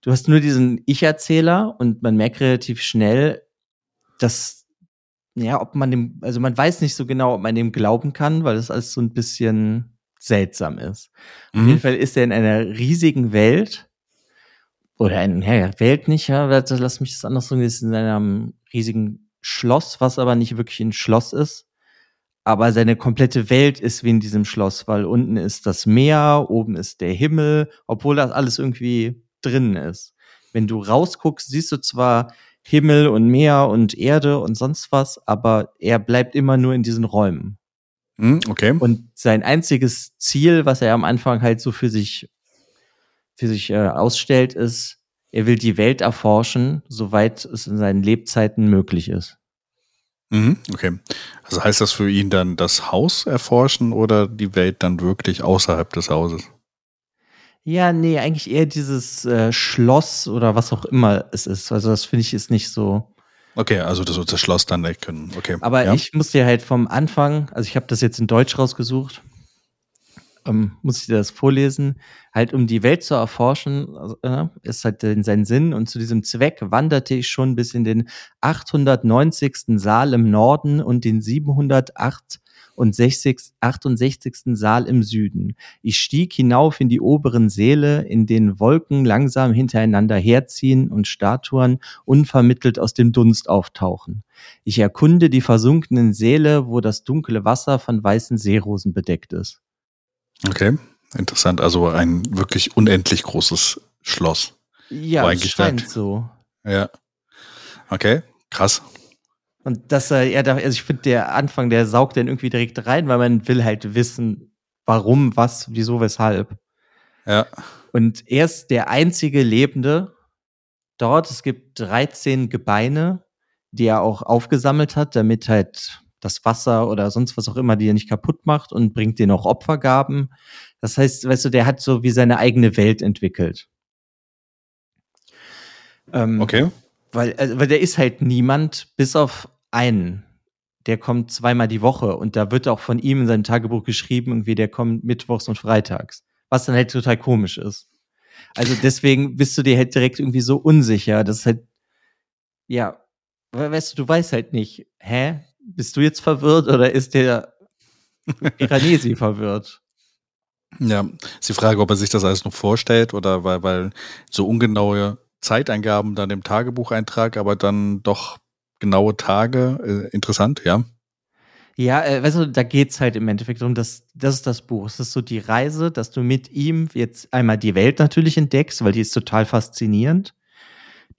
du hast nur diesen Ich-Erzähler und man merkt relativ schnell, dass, ja, ob man dem, also man weiß nicht so genau, ob man dem glauben kann, weil das alles so ein bisschen seltsam ist. Auf jeden Mhm. Fall ist er in einer riesigen Welt, oder in, ja, Welt nicht, ja, lass mich das anders sagen, ist in einem riesigen Schloss, was aber nicht wirklich ein Schloss ist. Aber seine komplette Welt ist wie in diesem Schloss, weil unten ist das Meer, oben ist der Himmel, obwohl das alles irgendwie drin ist. Wenn du rausguckst, siehst du zwar Himmel und Meer und Erde und sonst was, aber er bleibt immer nur in diesen Räumen. Mhm, okay. Und sein einziges Ziel, was er am Anfang halt so für sich, für sich äh, ausstellt, ist, er will die Welt erforschen, soweit es in seinen Lebzeiten möglich ist. Mhm, okay. Also heißt das für ihn dann das Haus erforschen oder die Welt dann wirklich außerhalb des Hauses? Ja, nee, eigentlich eher dieses äh, Schloss oder was auch immer es ist. Also das finde ich ist nicht so. Okay, also das, das Schloss dann nicht können. Okay. Aber ja. ich muss dir halt vom Anfang, also ich habe das jetzt in Deutsch rausgesucht, ähm, muss ich dir das vorlesen, halt um die Welt zu erforschen, also, äh, ist halt in seinen Sinn und zu diesem Zweck wanderte ich schon bis in den 890. Saal im Norden und den 768. 68. Saal im Süden. Ich stieg hinauf in die oberen Säle, in denen Wolken langsam hintereinander herziehen und Statuen unvermittelt aus dem Dunst auftauchen. Ich erkunde die versunkenen Säle, wo das dunkle Wasser von weißen Seerosen bedeckt ist. Okay, interessant. Also ein wirklich unendlich großes Schloss. Ja, scheint so. Ja. Okay, krass. Und dass er, ja, also ich finde, der Anfang, der saugt dann irgendwie direkt rein, weil man will halt wissen, warum, was, wieso, weshalb. Ja. Und er ist der einzige Lebende dort. Es gibt 13 Gebeine, die er auch aufgesammelt hat, damit halt das Wasser oder sonst was auch immer die er nicht kaputt macht und bringt denen auch Opfergaben. Das heißt, weißt du, der hat so wie seine eigene Welt entwickelt. Ähm, Okay. weil, also, weil der ist halt niemand, bis auf einen. Der kommt zweimal die Woche und da wird auch von ihm in seinem Tagebuch geschrieben, irgendwie, der kommt mittwochs und freitags. Was dann halt total komisch ist. Also deswegen bist du dir halt direkt irgendwie so unsicher. Das ist halt, ja, we- weißt du, du weißt halt nicht, hä? Bist du jetzt verwirrt oder ist der Piranesi verwirrt? Ja, ist die Frage, ob er sich das alles noch vorstellt oder weil, weil so ungenaue Zeitangaben dann im Tagebucheintrag, aber dann doch genaue Tage. Äh, interessant, ja. Ja, äh, weißt du, da geht's halt im Endeffekt darum, dass das ist das Buch. Es ist so die Reise, dass du mit ihm jetzt einmal die Welt natürlich entdeckst, weil die ist total faszinierend.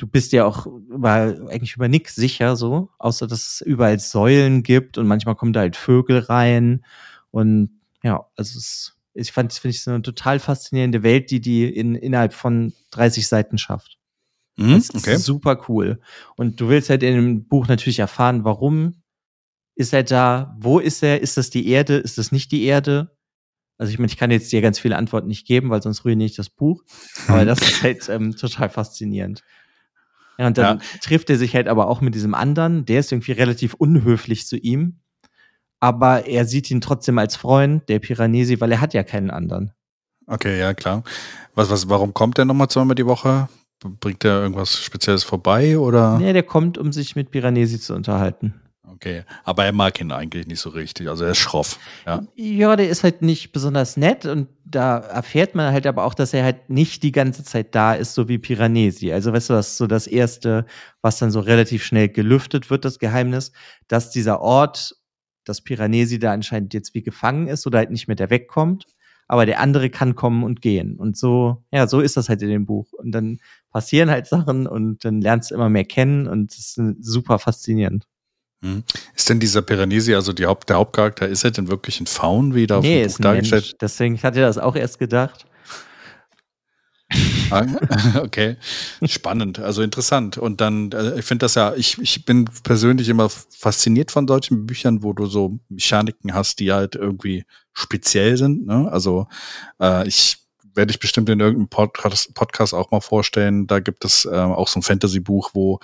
Du bist ja auch über, eigentlich über nichts sicher, so, außer dass es überall Säulen gibt und manchmal kommen da halt Vögel rein. Und ja, also es, ich fand, finde ich so eine total faszinierende Welt, die die in, innerhalb von 30 Seiten schafft. Mhm, Das ist okay. super cool. Und du willst halt in dem Buch natürlich erfahren, warum ist er da? Wo ist er? Ist das die Erde? Ist das nicht die Erde? Also ich meine, ich kann jetzt dir ganz viele Antworten nicht geben, weil sonst ruiniere ich das Buch. Aber das ist halt ähm, total faszinierend. Ja, und dann trifft er sich halt aber auch mit diesem anderen, der ist irgendwie relativ unhöflich zu ihm. aber er sieht ihn trotzdem als Freund, der Piranesi, weil er hat ja keinen anderen. Okay, ja, klar. Was, was, warum kommt er nochmal zweimal die Woche? Bringt er irgendwas Spezielles vorbei oder? Nee, der kommt, um sich mit Piranesi zu unterhalten. Okay, aber er mag ihn eigentlich nicht so richtig. Also er ist schroff. Ja, ja der ist halt nicht besonders nett und da erfährt man halt aber auch, dass er halt nicht die ganze Zeit da ist, so wie Piranesi. Also weißt du, das ist so das Erste, was dann so relativ schnell gelüftet wird, das Geheimnis, dass dieser Ort, dass Piranesi da anscheinend jetzt wie gefangen ist oder halt nicht mehr der wegkommt aber der andere kann kommen und gehen. Und so, ja, so ist das halt in dem Buch. Und dann passieren halt Sachen und dann lernst du immer mehr kennen und es ist super faszinierend. Hm. Ist denn dieser Piranesi, also die Haupt, der Hauptcharakter, ist er denn wirklich ein Faun, wie da auf nee, dem ist Buch ein dargestellt? Mensch. Deswegen hatte ich das auch erst gedacht. Ah, okay, spannend, also interessant. Und dann, äh, ich finde das ja, ich, ich bin persönlich immer fasziniert von solchen Büchern, wo du so Mechaniken hast, die halt irgendwie speziell sind. Ne? Also äh, ich werde ich bestimmt in irgendeinem Podcast, Podcast auch mal vorstellen. Da gibt es äh, auch so ein Fantasy-Buch, wo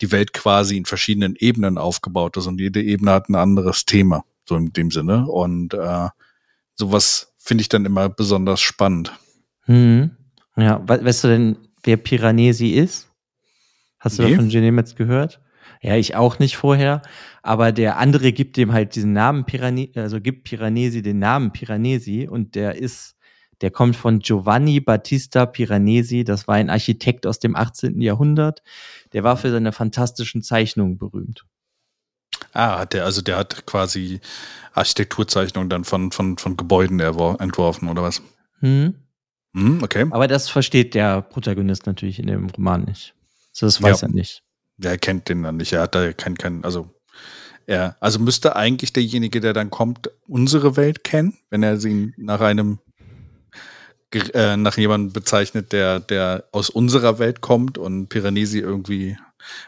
die Welt quasi in verschiedenen Ebenen aufgebaut ist und jede Ebene hat ein anderes Thema, so in dem Sinne. Und äh, sowas finde ich dann immer besonders spannend. Hm. Ja, we weißt du denn, wer Piranesi ist? Hast du Nee. davon Genemetz gehört? Ja, ich auch nicht vorher. Aber der andere gibt dem halt diesen Namen Piranesi, also gibt Piranesi den Namen Piranesi und der ist, der kommt von Giovanni Battista Piranesi. Das war ein Architekt aus dem 18. Jahrhundert. Der war für seine fantastischen Zeichnungen berühmt. Ah, hat der, also der hat quasi Architekturzeichnungen dann von, von, von Gebäuden entworfen oder was? Hm? Hm, okay. Aber das versteht der Protagonist natürlich in dem Roman nicht. So, das weiß Ja. er nicht. Der kennt den dann nicht. Er hat da kein, kein, also er, also müsste eigentlich derjenige, der dann kommt, unsere Welt kennen, wenn er sie nach einem äh, nach jemandem bezeichnet, der, der aus unserer Welt kommt und Piranesi irgendwie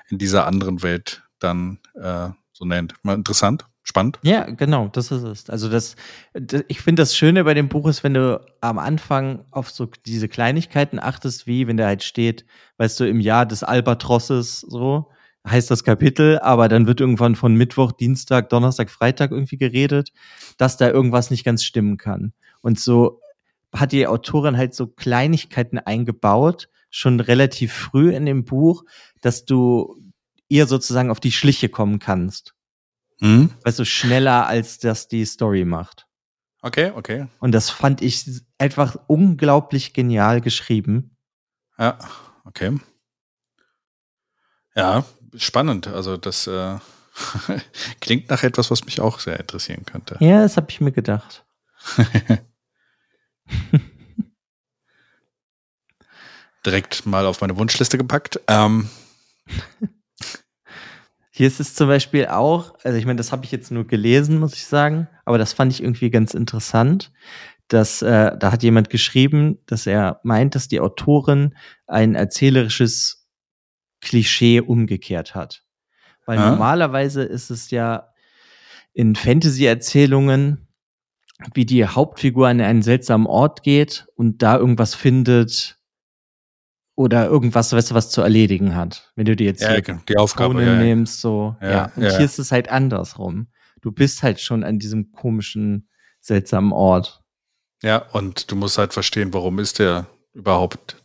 in dieser anderen Welt dann äh, so nennt. Mal interessant, spannend. Ja, genau, das ist es. Also das, d- ich finde das Schöne bei dem Buch ist, wenn du am Anfang auf so diese Kleinigkeiten achtest, wie wenn da halt steht, weißt du, im Jahr des Albatrosses, so heißt das Kapitel, aber dann wird irgendwann von Mittwoch, Dienstag, Donnerstag, Freitag irgendwie geredet, dass da irgendwas nicht ganz stimmen kann. Und so hat die Autorin halt so Kleinigkeiten eingebaut, schon relativ früh in dem Buch, dass du ihr sozusagen auf die Schliche kommen kannst Hm? weißt du, schneller als das die Story macht. Okay, okay. Und das fand ich einfach unglaublich genial geschrieben. Ja, okay. Ja, spannend. Also das äh, klingt nach etwas, was mich auch sehr interessieren könnte. Ja, das habe ich mir gedacht. Direkt mal auf meine Wunschliste gepackt. Ähm, Hier ist es zum Beispiel auch, also ich meine, das habe ich jetzt nur gelesen, muss ich sagen, aber das fand ich irgendwie ganz interessant. Dass, äh, da hat jemand geschrieben, dass er meint, dass die Autorin ein erzählerisches Klischee umgekehrt hat. Weil Ah. normalerweise ist es ja in Fantasy-Erzählungen, wie die Hauptfigur an einen seltsamen Ort geht und da irgendwas findet oder irgendwas, weißt du, was zu erledigen hat. Wenn du dir jetzt ja, die Aufgabe. Conan Ja, ja. nimmst, so. Ja, Ja, Und ja. hier ist es halt andersrum. Du bist halt schon an diesem komischen, seltsamen Ort. ja, und du musst halt verstehen, warum ist der überhaupt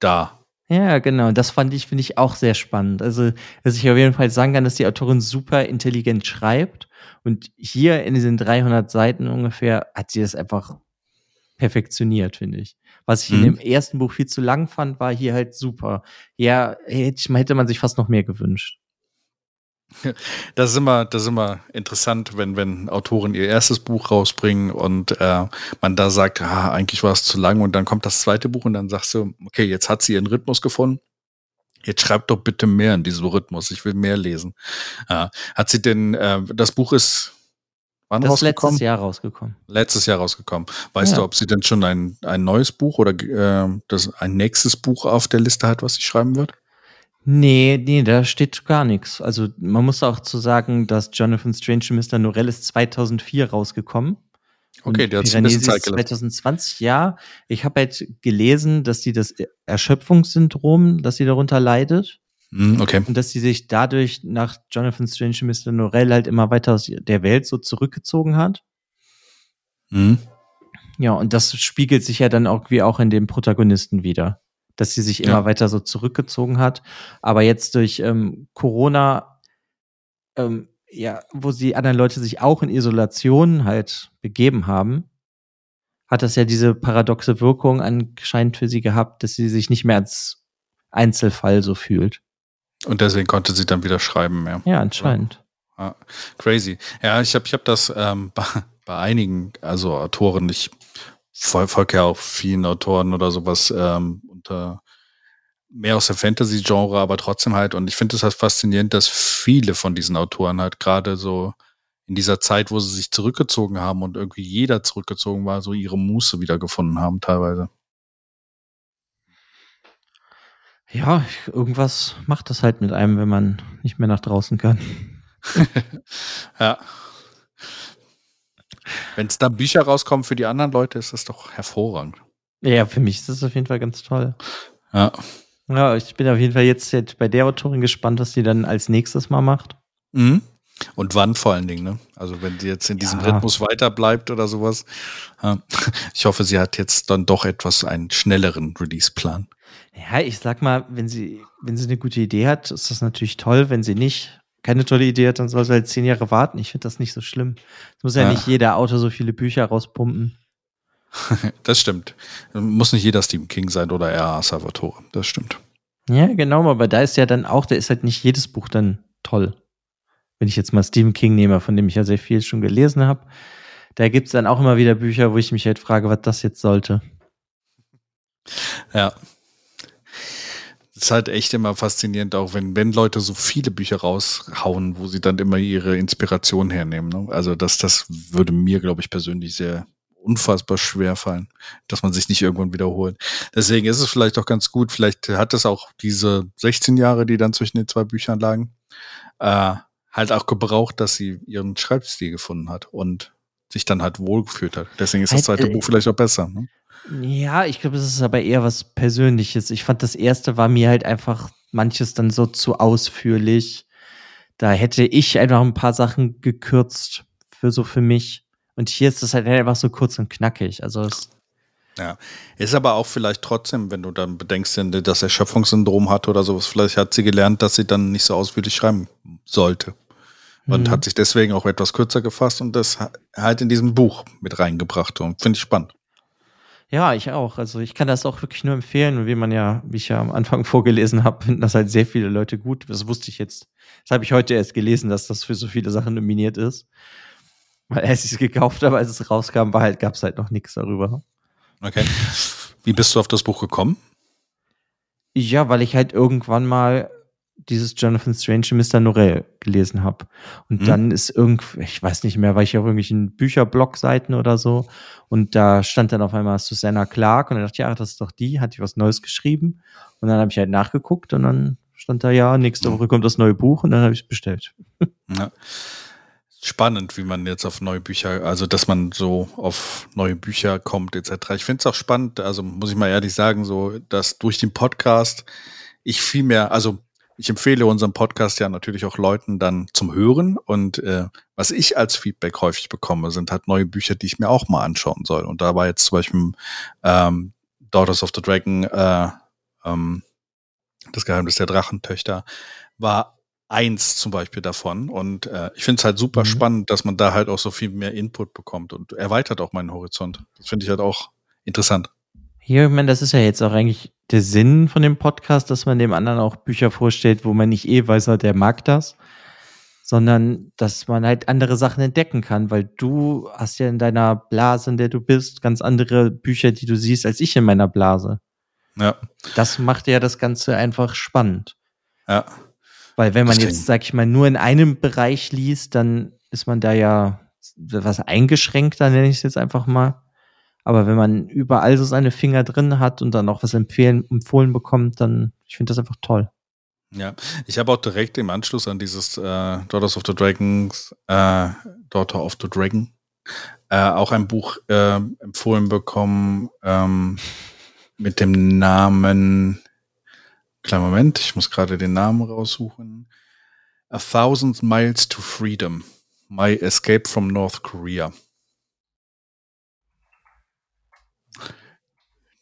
da? Ja, genau. Das fand ich, finde ich auch sehr spannend. Also, dass ich auf jeden Fall sagen kann, dass die Autorin super intelligent schreibt. Und hier in diesen 300 Seiten ungefähr hat sie das einfach perfektioniert, finde ich. Was ich in Mhm. dem ersten Buch viel zu lang fand, war hier halt super. Ja, hätte, hätte man sich fast noch mehr gewünscht. Das ist immer, das ist immer interessant, wenn, wenn Autoren ihr erstes Buch rausbringen und äh, man da sagt, ah, eigentlich war es zu lang und dann kommt das zweite Buch und dann sagst du, okay, jetzt hat sie ihren Rhythmus gefunden. Jetzt schreibt doch bitte mehr in diesem Rhythmus. Ich will mehr lesen. Ja. Hat sie denn, äh, das Buch ist wann Das ist rausgekommen? letztes Jahr rausgekommen. Letztes Jahr rausgekommen. Weißt Ja. du, ob sie denn schon ein, ein neues Buch oder äh, das, ein nächstes Buch auf der Liste hat, was sie schreiben wird? Nee, nee, da steht gar nichts. Also man muss auch zu sagen, dass Jonathan Strange und Mr. Norrell ist 2004 rausgekommen. Okay, der hat sich ein bisschen Zeit gelassen. 2020, ja. Ich habe halt gelesen, dass sie das Erschöpfungssyndrom, dass sie darunter leidet. Hm, okay. Und dass sie sich dadurch nach Jonathan Strange und Mr. Norrell halt immer weiter aus der Welt so zurückgezogen hat. Hm. Ja, und das spiegelt sich ja dann auch wie auch in dem Protagonisten wieder, dass sie sich immer Ja. weiter so zurückgezogen hat. Aber jetzt durch ähm, Corona, ähm, ja, wo die anderen Leute sich auch in Isolation halt begeben haben, hat das ja diese paradoxe Wirkung anscheinend für sie gehabt, dass sie sich nicht mehr als Einzelfall so fühlt. Und deswegen konnte sie dann wieder schreiben, ja. Ja, anscheinend. Crazy. Ja, ich habe ich hab das ähm, bei, bei einigen, also Autoren, ich fol- folge ja auch vielen Autoren oder sowas ähm, unter mehr aus dem Fantasy-Genre, aber trotzdem halt. Und ich finde es halt faszinierend, dass viele von diesen Autoren halt gerade so in dieser Zeit, wo sie sich zurückgezogen haben und irgendwie jeder zurückgezogen war, so ihre Muße wiedergefunden haben teilweise. Ja, irgendwas macht das halt mit einem, wenn man nicht mehr nach draußen kann. Ja. Wenn es da Bücher rauskommen für die anderen Leute, ist das doch hervorragend. Ja, für mich ist das auf jeden Fall ganz toll. Ja. Ja, ich bin auf jeden Fall jetzt, jetzt bei der Autorin gespannt, was sie dann als nächstes mal macht. Mhm. Und wann vor allen Dingen, ne? Also wenn sie jetzt in diesem Ja. Rhythmus weiter bleibt oder sowas. Ich hoffe, sie hat jetzt dann doch etwas einen schnelleren Release-Plan. Ja, ich sag mal, wenn sie, wenn sie eine gute Idee hat, ist das natürlich toll. Wenn sie nicht keine tolle Idee hat, dann soll sie halt zehn Jahre warten. Ich finde das nicht so schlimm. Es muss ja, Ja. nicht jeder Autor so viele Bücher rauspumpen. Das stimmt. Muss nicht jeder Stephen King sein oder R.A. Salvatore. Das stimmt. Ja, genau, aber da ist ja dann auch, da ist halt nicht jedes Buch dann toll. Wenn ich jetzt mal Stephen King nehme, von dem ich ja sehr viel schon gelesen habe, da gibt's dann auch immer wieder Bücher, wo ich mich halt frage, was das jetzt sollte. Ja. Das ist halt echt immer faszinierend, auch wenn, wenn Leute so viele Bücher raushauen, wo sie dann immer ihre Inspiration hernehmen. Ne? Also das, das würde mir, glaube ich, persönlich sehr unfassbar schwer fallen, dass man sich nicht irgendwann wiederholt. Deswegen ist es vielleicht auch ganz gut, vielleicht hat es auch diese 16 Jahre, die dann zwischen den zwei Büchern lagen, äh, halt auch gebraucht, dass sie ihren Schreibstil gefunden hat und sich dann halt wohlgefühlt hat. Deswegen ist das Halt, zweite äh, Buch vielleicht auch besser. Ne? Ja, ich glaube, es ist aber eher was Persönliches. Ich fand, das erste war mir halt einfach manches dann so zu ausführlich. Da hätte ich einfach ein paar Sachen gekürzt für so für mich. Und hier ist das halt einfach so kurz und knackig. Also es, Ja, ist aber auch vielleicht trotzdem, wenn du dann bedenkst, dass das Erschöpfungssyndrom hat oder sowas, vielleicht hat sie gelernt, dass sie dann nicht so ausführlich schreiben sollte. Und Mhm. hat sich deswegen auch etwas kürzer gefasst und das ha- halt in diesem Buch mit reingebracht und finde ich spannend. ja, ich auch. Also ich kann das auch wirklich nur empfehlen. Und wie man ja, wie ich ja am Anfang vorgelesen habe, finden das halt sehr viele Leute gut. Das wusste ich jetzt. Das habe ich heute erst gelesen, dass das für so viele Sachen nominiert ist. Weil als ich es gekauft habe, als es rauskam, war halt, gab es halt noch nichts darüber. Okay. Wie bist du auf das Buch gekommen? Ja, weil ich halt irgendwann mal dieses Jonathan Strange und Mr. Norrell gelesen habe. Und Mhm. dann ist irgend, ich weiß nicht mehr, war ich auf irgendwelchen Bücherblog-Seiten oder so. Und da stand dann auf einmal Susanna Clark und dann dachte ich, ja, das ist doch die, hat die was Neues geschrieben. Und dann habe ich halt nachgeguckt und dann stand da, ja, nächste Mhm. Woche kommt das neue Buch und dann habe ich es bestellt. Ja. Spannend, wie man jetzt auf neue Bücher, also dass man so auf neue Bücher kommt, etc. Ich finde es auch spannend, also muss ich mal ehrlich sagen, so, dass durch den Podcast ich viel mehr, also ich empfehle unseren Podcast ja natürlich auch Leuten dann zum Hören und äh, was ich als Feedback häufig bekomme, sind halt neue Bücher, die ich mir auch mal anschauen soll. Und da war jetzt zum Beispiel ähm, Daughters of the Dragon, äh, ähm, das Geheimnis der Drachentöchter, war eins zum Beispiel davon. Und äh, ich finde es halt super Mhm. spannend, dass man da halt auch so viel mehr Input bekommt und erweitert auch meinen Horizont. Das finde ich halt auch interessant. Hier, ich meine, das ist ja jetzt auch eigentlich der Sinn von dem Podcast, dass man dem anderen auch Bücher vorstellt, wo man nicht eh weiß, der mag das, sondern dass man halt andere Sachen entdecken kann, weil du hast ja in deiner Blase, in der du bist, ganz andere Bücher, die du siehst, als ich in meiner Blase. Ja, Das macht ja das Ganze einfach spannend. ja. Weil wenn man Das jetzt, sag ich mal, nur in einem Bereich liest, dann ist man da ja was eingeschränkter, nenne ich es jetzt einfach mal. Aber wenn man überall so seine Finger drin hat und dann auch was empfehlen, empfohlen bekommt, dann, ich finde das einfach toll. Ja, ich habe auch direkt im Anschluss an dieses äh, Daughters of the Dragons, äh, Daughter of the Dragon, äh, auch ein Buch äh, empfohlen bekommen ähm, mit dem Namen Kleinen Moment, ich muss gerade den Namen raussuchen. A Thousand Miles to Freedom. My Escape from North Korea.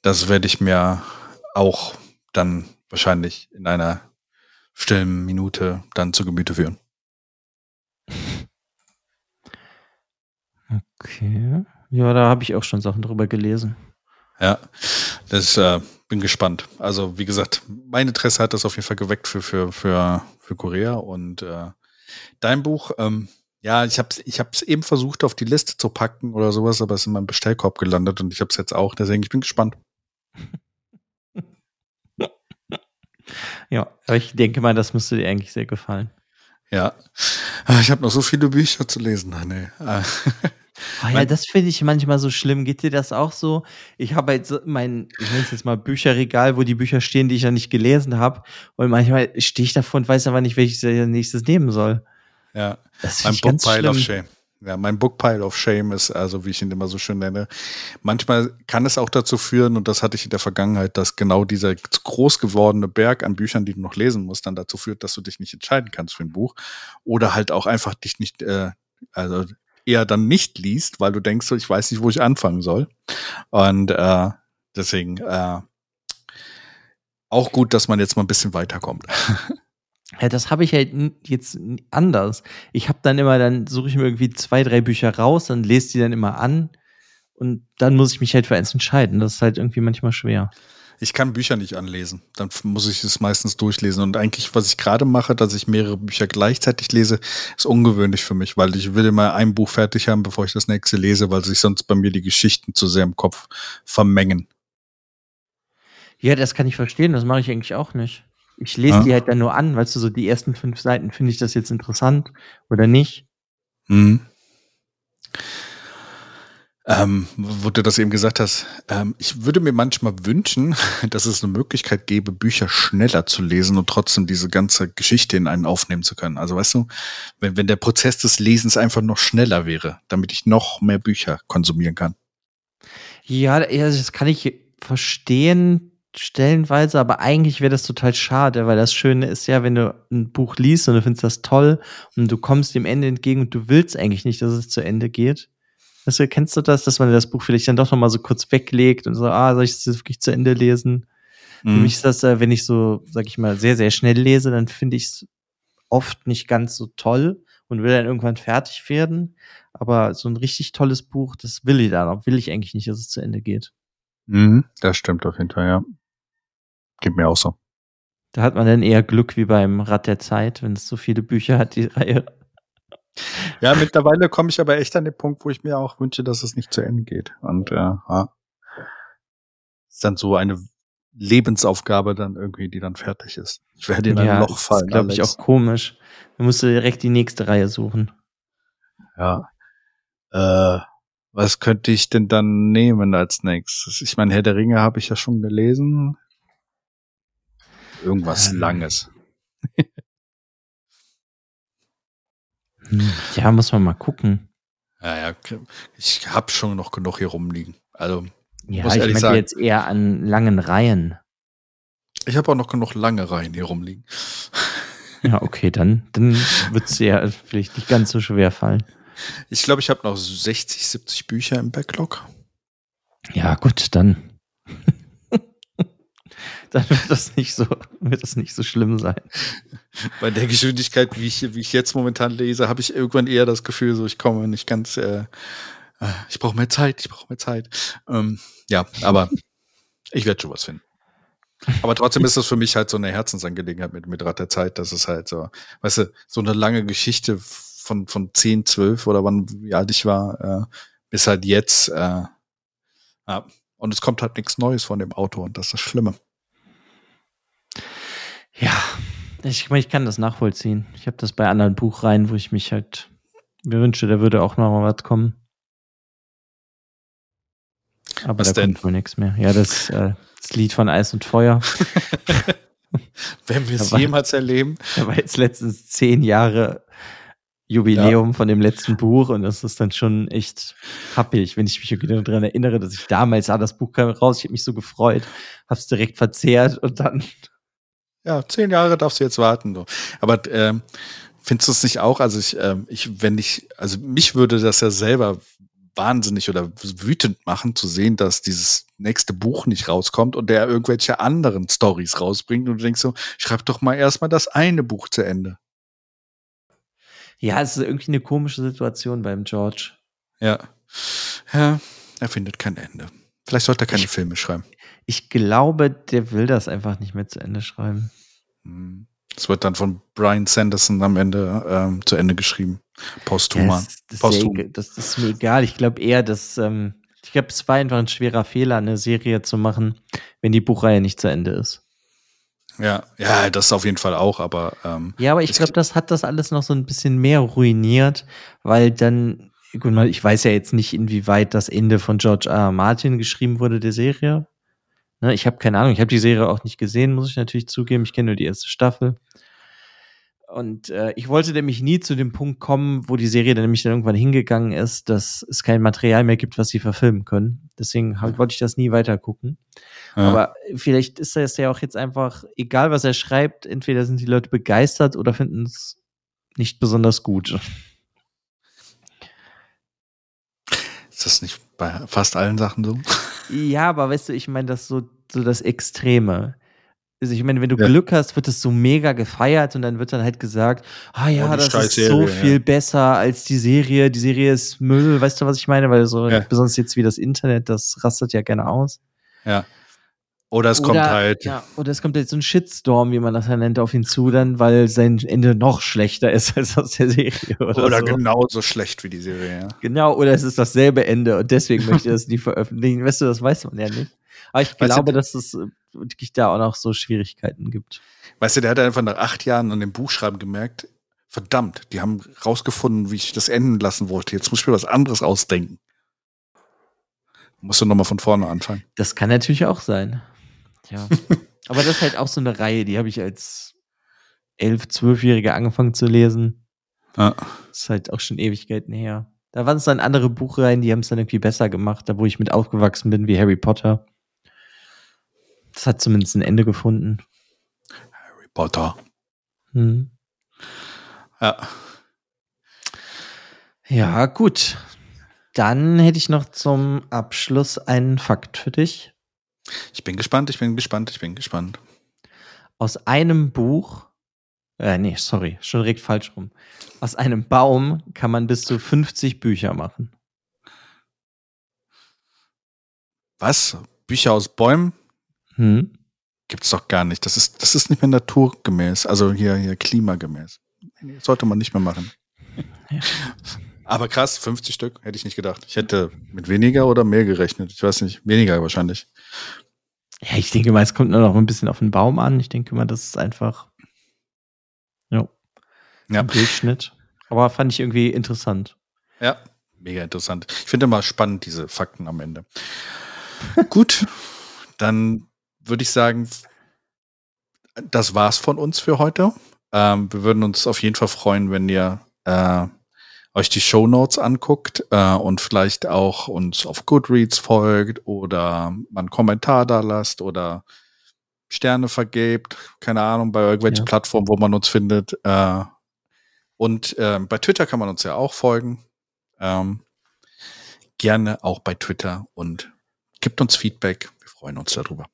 Das werde ich mir auch dann wahrscheinlich in einer stillen Minute dann zu Gemüte führen. Okay. Ja, da habe ich auch schon Sachen drüber gelesen. Ja, das äh, bin gespannt. Also wie gesagt, mein Interesse hat das auf jeden Fall geweckt für für für für Korea und äh, dein Buch. Ähm, ja, ich habe ich hab's eben versucht auf die Liste zu packen oder sowas, aber es ist in meinem Bestellkorb gelandet und ich habe es jetzt auch. Deswegen ich bin gespannt. ja, aber ich denke mal, das müsste dir eigentlich sehr gefallen. Ja, ah, ich habe noch so viele Bücher zu lesen. Nee. Oh ja, das finde ich manchmal so schlimm. Geht dir das auch so? Ich habe halt so mein, ich nenne es jetzt mal Bücherregal, wo die Bücher stehen, die ich ja nicht gelesen habe. Und manchmal stehe ich davor und weiß aber nicht, welches ich als nächstes nehmen soll. Ja, das mein Bookpile of Shame. Ja, mein Bookpile of Shame ist, also wie ich ihn immer so schön nenne. Manchmal kann es auch dazu führen, und das hatte ich in der Vergangenheit, dass genau dieser groß gewordene Berg an Büchern, die du noch lesen musst, dann dazu führt, dass du dich nicht entscheiden kannst für ein Buch. Oder halt auch einfach dich nicht, äh, also eher dann nicht liest, weil du denkst, so, ich weiß nicht, wo ich anfangen soll. Und äh, deswegen äh, auch gut, dass man jetzt mal ein bisschen weiterkommt. Ja, das habe ich halt jetzt anders. Ich habe dann immer, dann suche ich mir irgendwie zwei, drei Bücher raus, dann lese die dann immer an und dann muss ich mich halt für eins entscheiden. Das ist halt irgendwie manchmal schwer. Ich kann Bücher nicht anlesen. Dann muss ich es meistens durchlesen. Und eigentlich, was ich gerade mache, dass ich mehrere Bücher gleichzeitig lese, ist ungewöhnlich für mich, weil ich will immer ein Buch fertig haben, bevor ich das nächste lese, weil sich sonst bei mir die Geschichten zu sehr im Kopf vermengen. Ja, das kann ich verstehen. Das mache ich eigentlich auch nicht. Ich lese ja. die halt dann nur an, weißt du, so die ersten fünf Seiten, finde ich das jetzt interessant oder nicht? Mhm ähm, wo du das eben gesagt hast, ähm, ich würde mir manchmal wünschen, dass es eine Möglichkeit gäbe, Bücher schneller zu lesen und trotzdem diese ganze Geschichte in einen aufnehmen zu können. Also weißt du, wenn, wenn der Prozess des Lesens einfach noch schneller wäre, damit ich noch mehr Bücher konsumieren kann. Ja, das kann ich verstehen, stellenweise, aber eigentlich wäre das total schade, weil das Schöne ist ja, wenn du ein Buch liest und du findest das toll und du kommst dem Ende entgegen und du willst eigentlich nicht, dass es zu Ende geht Du, kennst du das, dass man das Buch vielleicht dann doch noch mal so kurz weglegt und so, ah, soll ich das jetzt wirklich zu Ende lesen? Mhm. Für mich ist das, äh, wenn ich so, sag ich mal, sehr, sehr schnell lese, dann finde ich es oft nicht ganz so toll und will dann irgendwann fertig werden. Aber so ein richtig tolles Buch, das will ich dann auch, will ich eigentlich nicht, dass es zu Ende geht. Mhm, das stimmt auf jeden Fall, ja. Geht mir auch so. Da hat man dann eher Glück wie beim Rad der Zeit, wenn es so viele Bücher hat, die Reihe. Ja, mittlerweile komme ich aber echt an den Punkt, wo ich mir auch wünsche, dass es nicht zu Ende geht. Und äh, ja, ist dann so eine Lebensaufgabe dann irgendwie, die dann fertig ist. Ich werde in ja, ein Loch fallen. glaube ich auch komisch. Du musst direkt die nächste Reihe suchen. Ja. Äh, was könnte ich denn dann nehmen als nächstes? Ich meine, Herr der Ringe habe ich ja schon gelesen. Irgendwas ähm. Langes. Ja, muss man mal gucken. Ja, ja, ich habe schon noch genug hier rumliegen. Also, ja, muss ich meine sagen, jetzt eher an langen Reihen. Ich habe auch noch genug lange Reihen hier rumliegen. Ja, okay, dann, dann wird es ja vielleicht nicht ganz so schwer fallen. Ich glaube, ich habe noch 60, 70 Bücher im Backlog. Ja, gut, dann dann wird das nicht so, wird das nicht so schlimm sein. Bei der Geschwindigkeit, wie ich, wie ich jetzt momentan lese, habe ich irgendwann eher das Gefühl, so ich komme nicht ganz, äh, äh ich brauche mehr Zeit, ich brauche mehr Zeit. Ähm, ja, aber ich werde schon was finden. Aber trotzdem ist das für mich halt so eine Herzensangelegenheit mit, mit Rat der Zeit, dass es halt so, weißt du, so eine lange Geschichte von, von 10, 12 oder wann, wie alt ich war, äh, bis halt jetzt, äh, ja. Und es kommt halt nichts Neues von dem Autor und das ist das Schlimme. Ja, ich, ich kann das nachvollziehen. Ich habe das bei anderen Buchreihen, wo ich mich halt mir wünsche, da würde auch noch mal was kommen. Aber was da denn? kommt wohl nichts mehr. Ja, das, äh, das Lied von Eis und Feuer. Werden wir es jemals erleben? Da war jetzt letztens zehn Jahre Jubiläum ja. von dem letzten Buch und das ist dann schon echt happig, wenn ich mich wieder daran erinnere, dass ich damals, ah, das Buch kam raus, ich habe mich so gefreut, hab's direkt verzehrt und dann Ja, zehn Jahre darfst du jetzt warten. So. Aber ähm, findest du es nicht auch? Also ich, ähm, ich, wenn ich, also mich würde das ja selber wahnsinnig oder wütend machen, zu sehen, dass dieses nächste Buch nicht rauskommt und der irgendwelche anderen Stories rausbringt und du denkst so, schreib doch mal erstmal das eine Buch zu Ende. Ja, es ist irgendwie eine komische Situation beim George. Ja. Ja, er findet kein Ende. Vielleicht sollte er keine Ich- Filme schreiben. Ich glaube, der will das einfach nicht mehr zu Ende schreiben. Hm. Es wird dann von Brian Sanderson am Ende ähm, zu Ende geschrieben. Posthum. das, das, ist ja Posthum. egal- das ist mir egal. Ich glaube eher, dass ähm, ich glaube, es war einfach ein schwerer Fehler, eine Serie zu machen, wenn die Buchreihe nicht zu Ende ist. Ja, ja, das auf jeden Fall auch, aber ähm, Ja, aber ich glaube, das hat das alles noch so ein bisschen mehr ruiniert, weil dann, gut, mal, ich weiß ja jetzt nicht, inwieweit das Ende von George R. R. Martin geschrieben wurde, der Serie. Ne, ich habe keine Ahnung, ich habe die Serie auch nicht gesehen, muss ich natürlich zugeben. Ich kenne nur die erste Staffel. Und äh, ich wollte nämlich nie zu dem Punkt kommen, wo die Serie dann nämlich dann irgendwann hingegangen ist, dass es kein Material mehr gibt, was sie verfilmen können. Deswegen hab, wollte ich das nie weiter gucken. ja. Aber vielleicht ist das ja auch jetzt einfach, egal was er schreibt, entweder sind die Leute begeistert oder finden es nicht besonders gut. ist das nicht bei fast allen Sachen so? Ja, aber weißt du, ich meine, das so, so das Extreme. Also ich meine, wenn du Ja. Glück hast, wird es so mega gefeiert und dann wird dann halt gesagt, ah ja, Oh, das ist so ja. viel besser als die Serie. Die Serie ist Müll, weißt du, was ich meine? Weil so, Ja. besonders jetzt wie das Internet, das rastet ja gerne aus. Ja. Oder es kommt Oder- halt. Ja, oder es kommt jetzt so ein Shitstorm, wie man das ja nennt, auf ihn zu, dann, weil sein Ende noch schlechter ist als aus der Serie. Oder, Oder so. genauso schlecht wie die Serie, ja. Genau, oder es ist dasselbe Ende und deswegen möchte er es nie veröffentlichen. Weißt du, das weiß man ja nicht. Aber ich Weißt du, glaube, dass es äh, wirklich da auch noch so Schwierigkeiten gibt. Weißt du, der hat einfach nach acht Jahren an dem Buchschreiben gemerkt, verdammt, die haben rausgefunden, wie ich das enden lassen wollte. Jetzt muss ich mir was anderes ausdenken. Musst du nochmal von vorne anfangen. Das kann natürlich auch sein. Ja. Aber das ist halt auch so eine Reihe, die habe ich als elf, zwölfjähriger angefangen zu lesen. Ja. Das ist halt auch schon Ewigkeiten her. Da waren es dann andere Buchreihen, die haben es dann irgendwie besser gemacht, da wo ich mit aufgewachsen bin, wie Harry Potter. Das hat zumindest ein Ende gefunden. Harry Potter. Hm. Ja. Ja, gut. Dann hätte ich noch zum Abschluss einen Fakt für dich. Ich bin gespannt, ich bin gespannt, ich bin gespannt. Aus einem Buch, äh, nee, sorry, schon direkt falsch rum. Aus einem Baum kann man bis zu 50 Bücher machen. Was? Bücher aus Bäumen? Hm? Gibt's doch gar nicht. Das ist, das ist nicht mehr naturgemäß, also hier, hier klimagemäß. Nee, Sollte man nicht mehr machen. Ja. Aber krass, 50 Stück, hätte ich nicht gedacht. Ich hätte mit weniger oder mehr gerechnet. Ich weiß nicht, weniger wahrscheinlich. Ja, ich denke mal, es kommt nur noch ein bisschen auf den Baum an. Ich denke mal, das ist einfach ja, Ja. ein Durchschnitt. Aber fand ich irgendwie interessant. Ja, mega interessant. Ich finde immer spannend, diese Fakten am Ende. Gut, dann würde ich sagen, das war's von uns für heute. Ähm, wir würden uns auf jeden Fall freuen, wenn ihr äh, euch die Show Notes anguckt äh, und vielleicht auch uns auf Goodreads folgt oder mal einen Kommentar da lasst oder Sterne vergebt, keine Ahnung, bei irgendwelchen Ja. Plattformen, wo man uns findet. Äh, und äh, bei Twitter kann man uns ja auch folgen. Ähm, gerne auch bei Twitter und gibt uns Feedback. Wir freuen uns darüber.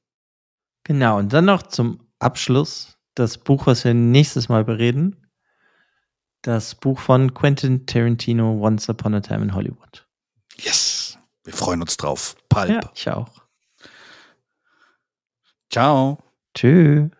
Genau, und dann noch zum Abschluss das Buch, was wir nächstes Mal bereden. Das Buch von Quentin Tarantino, Once Upon a Time in Hollywood. Yes, wir freuen uns drauf. Palp. Ja, ich auch. Ciao. Tschüss.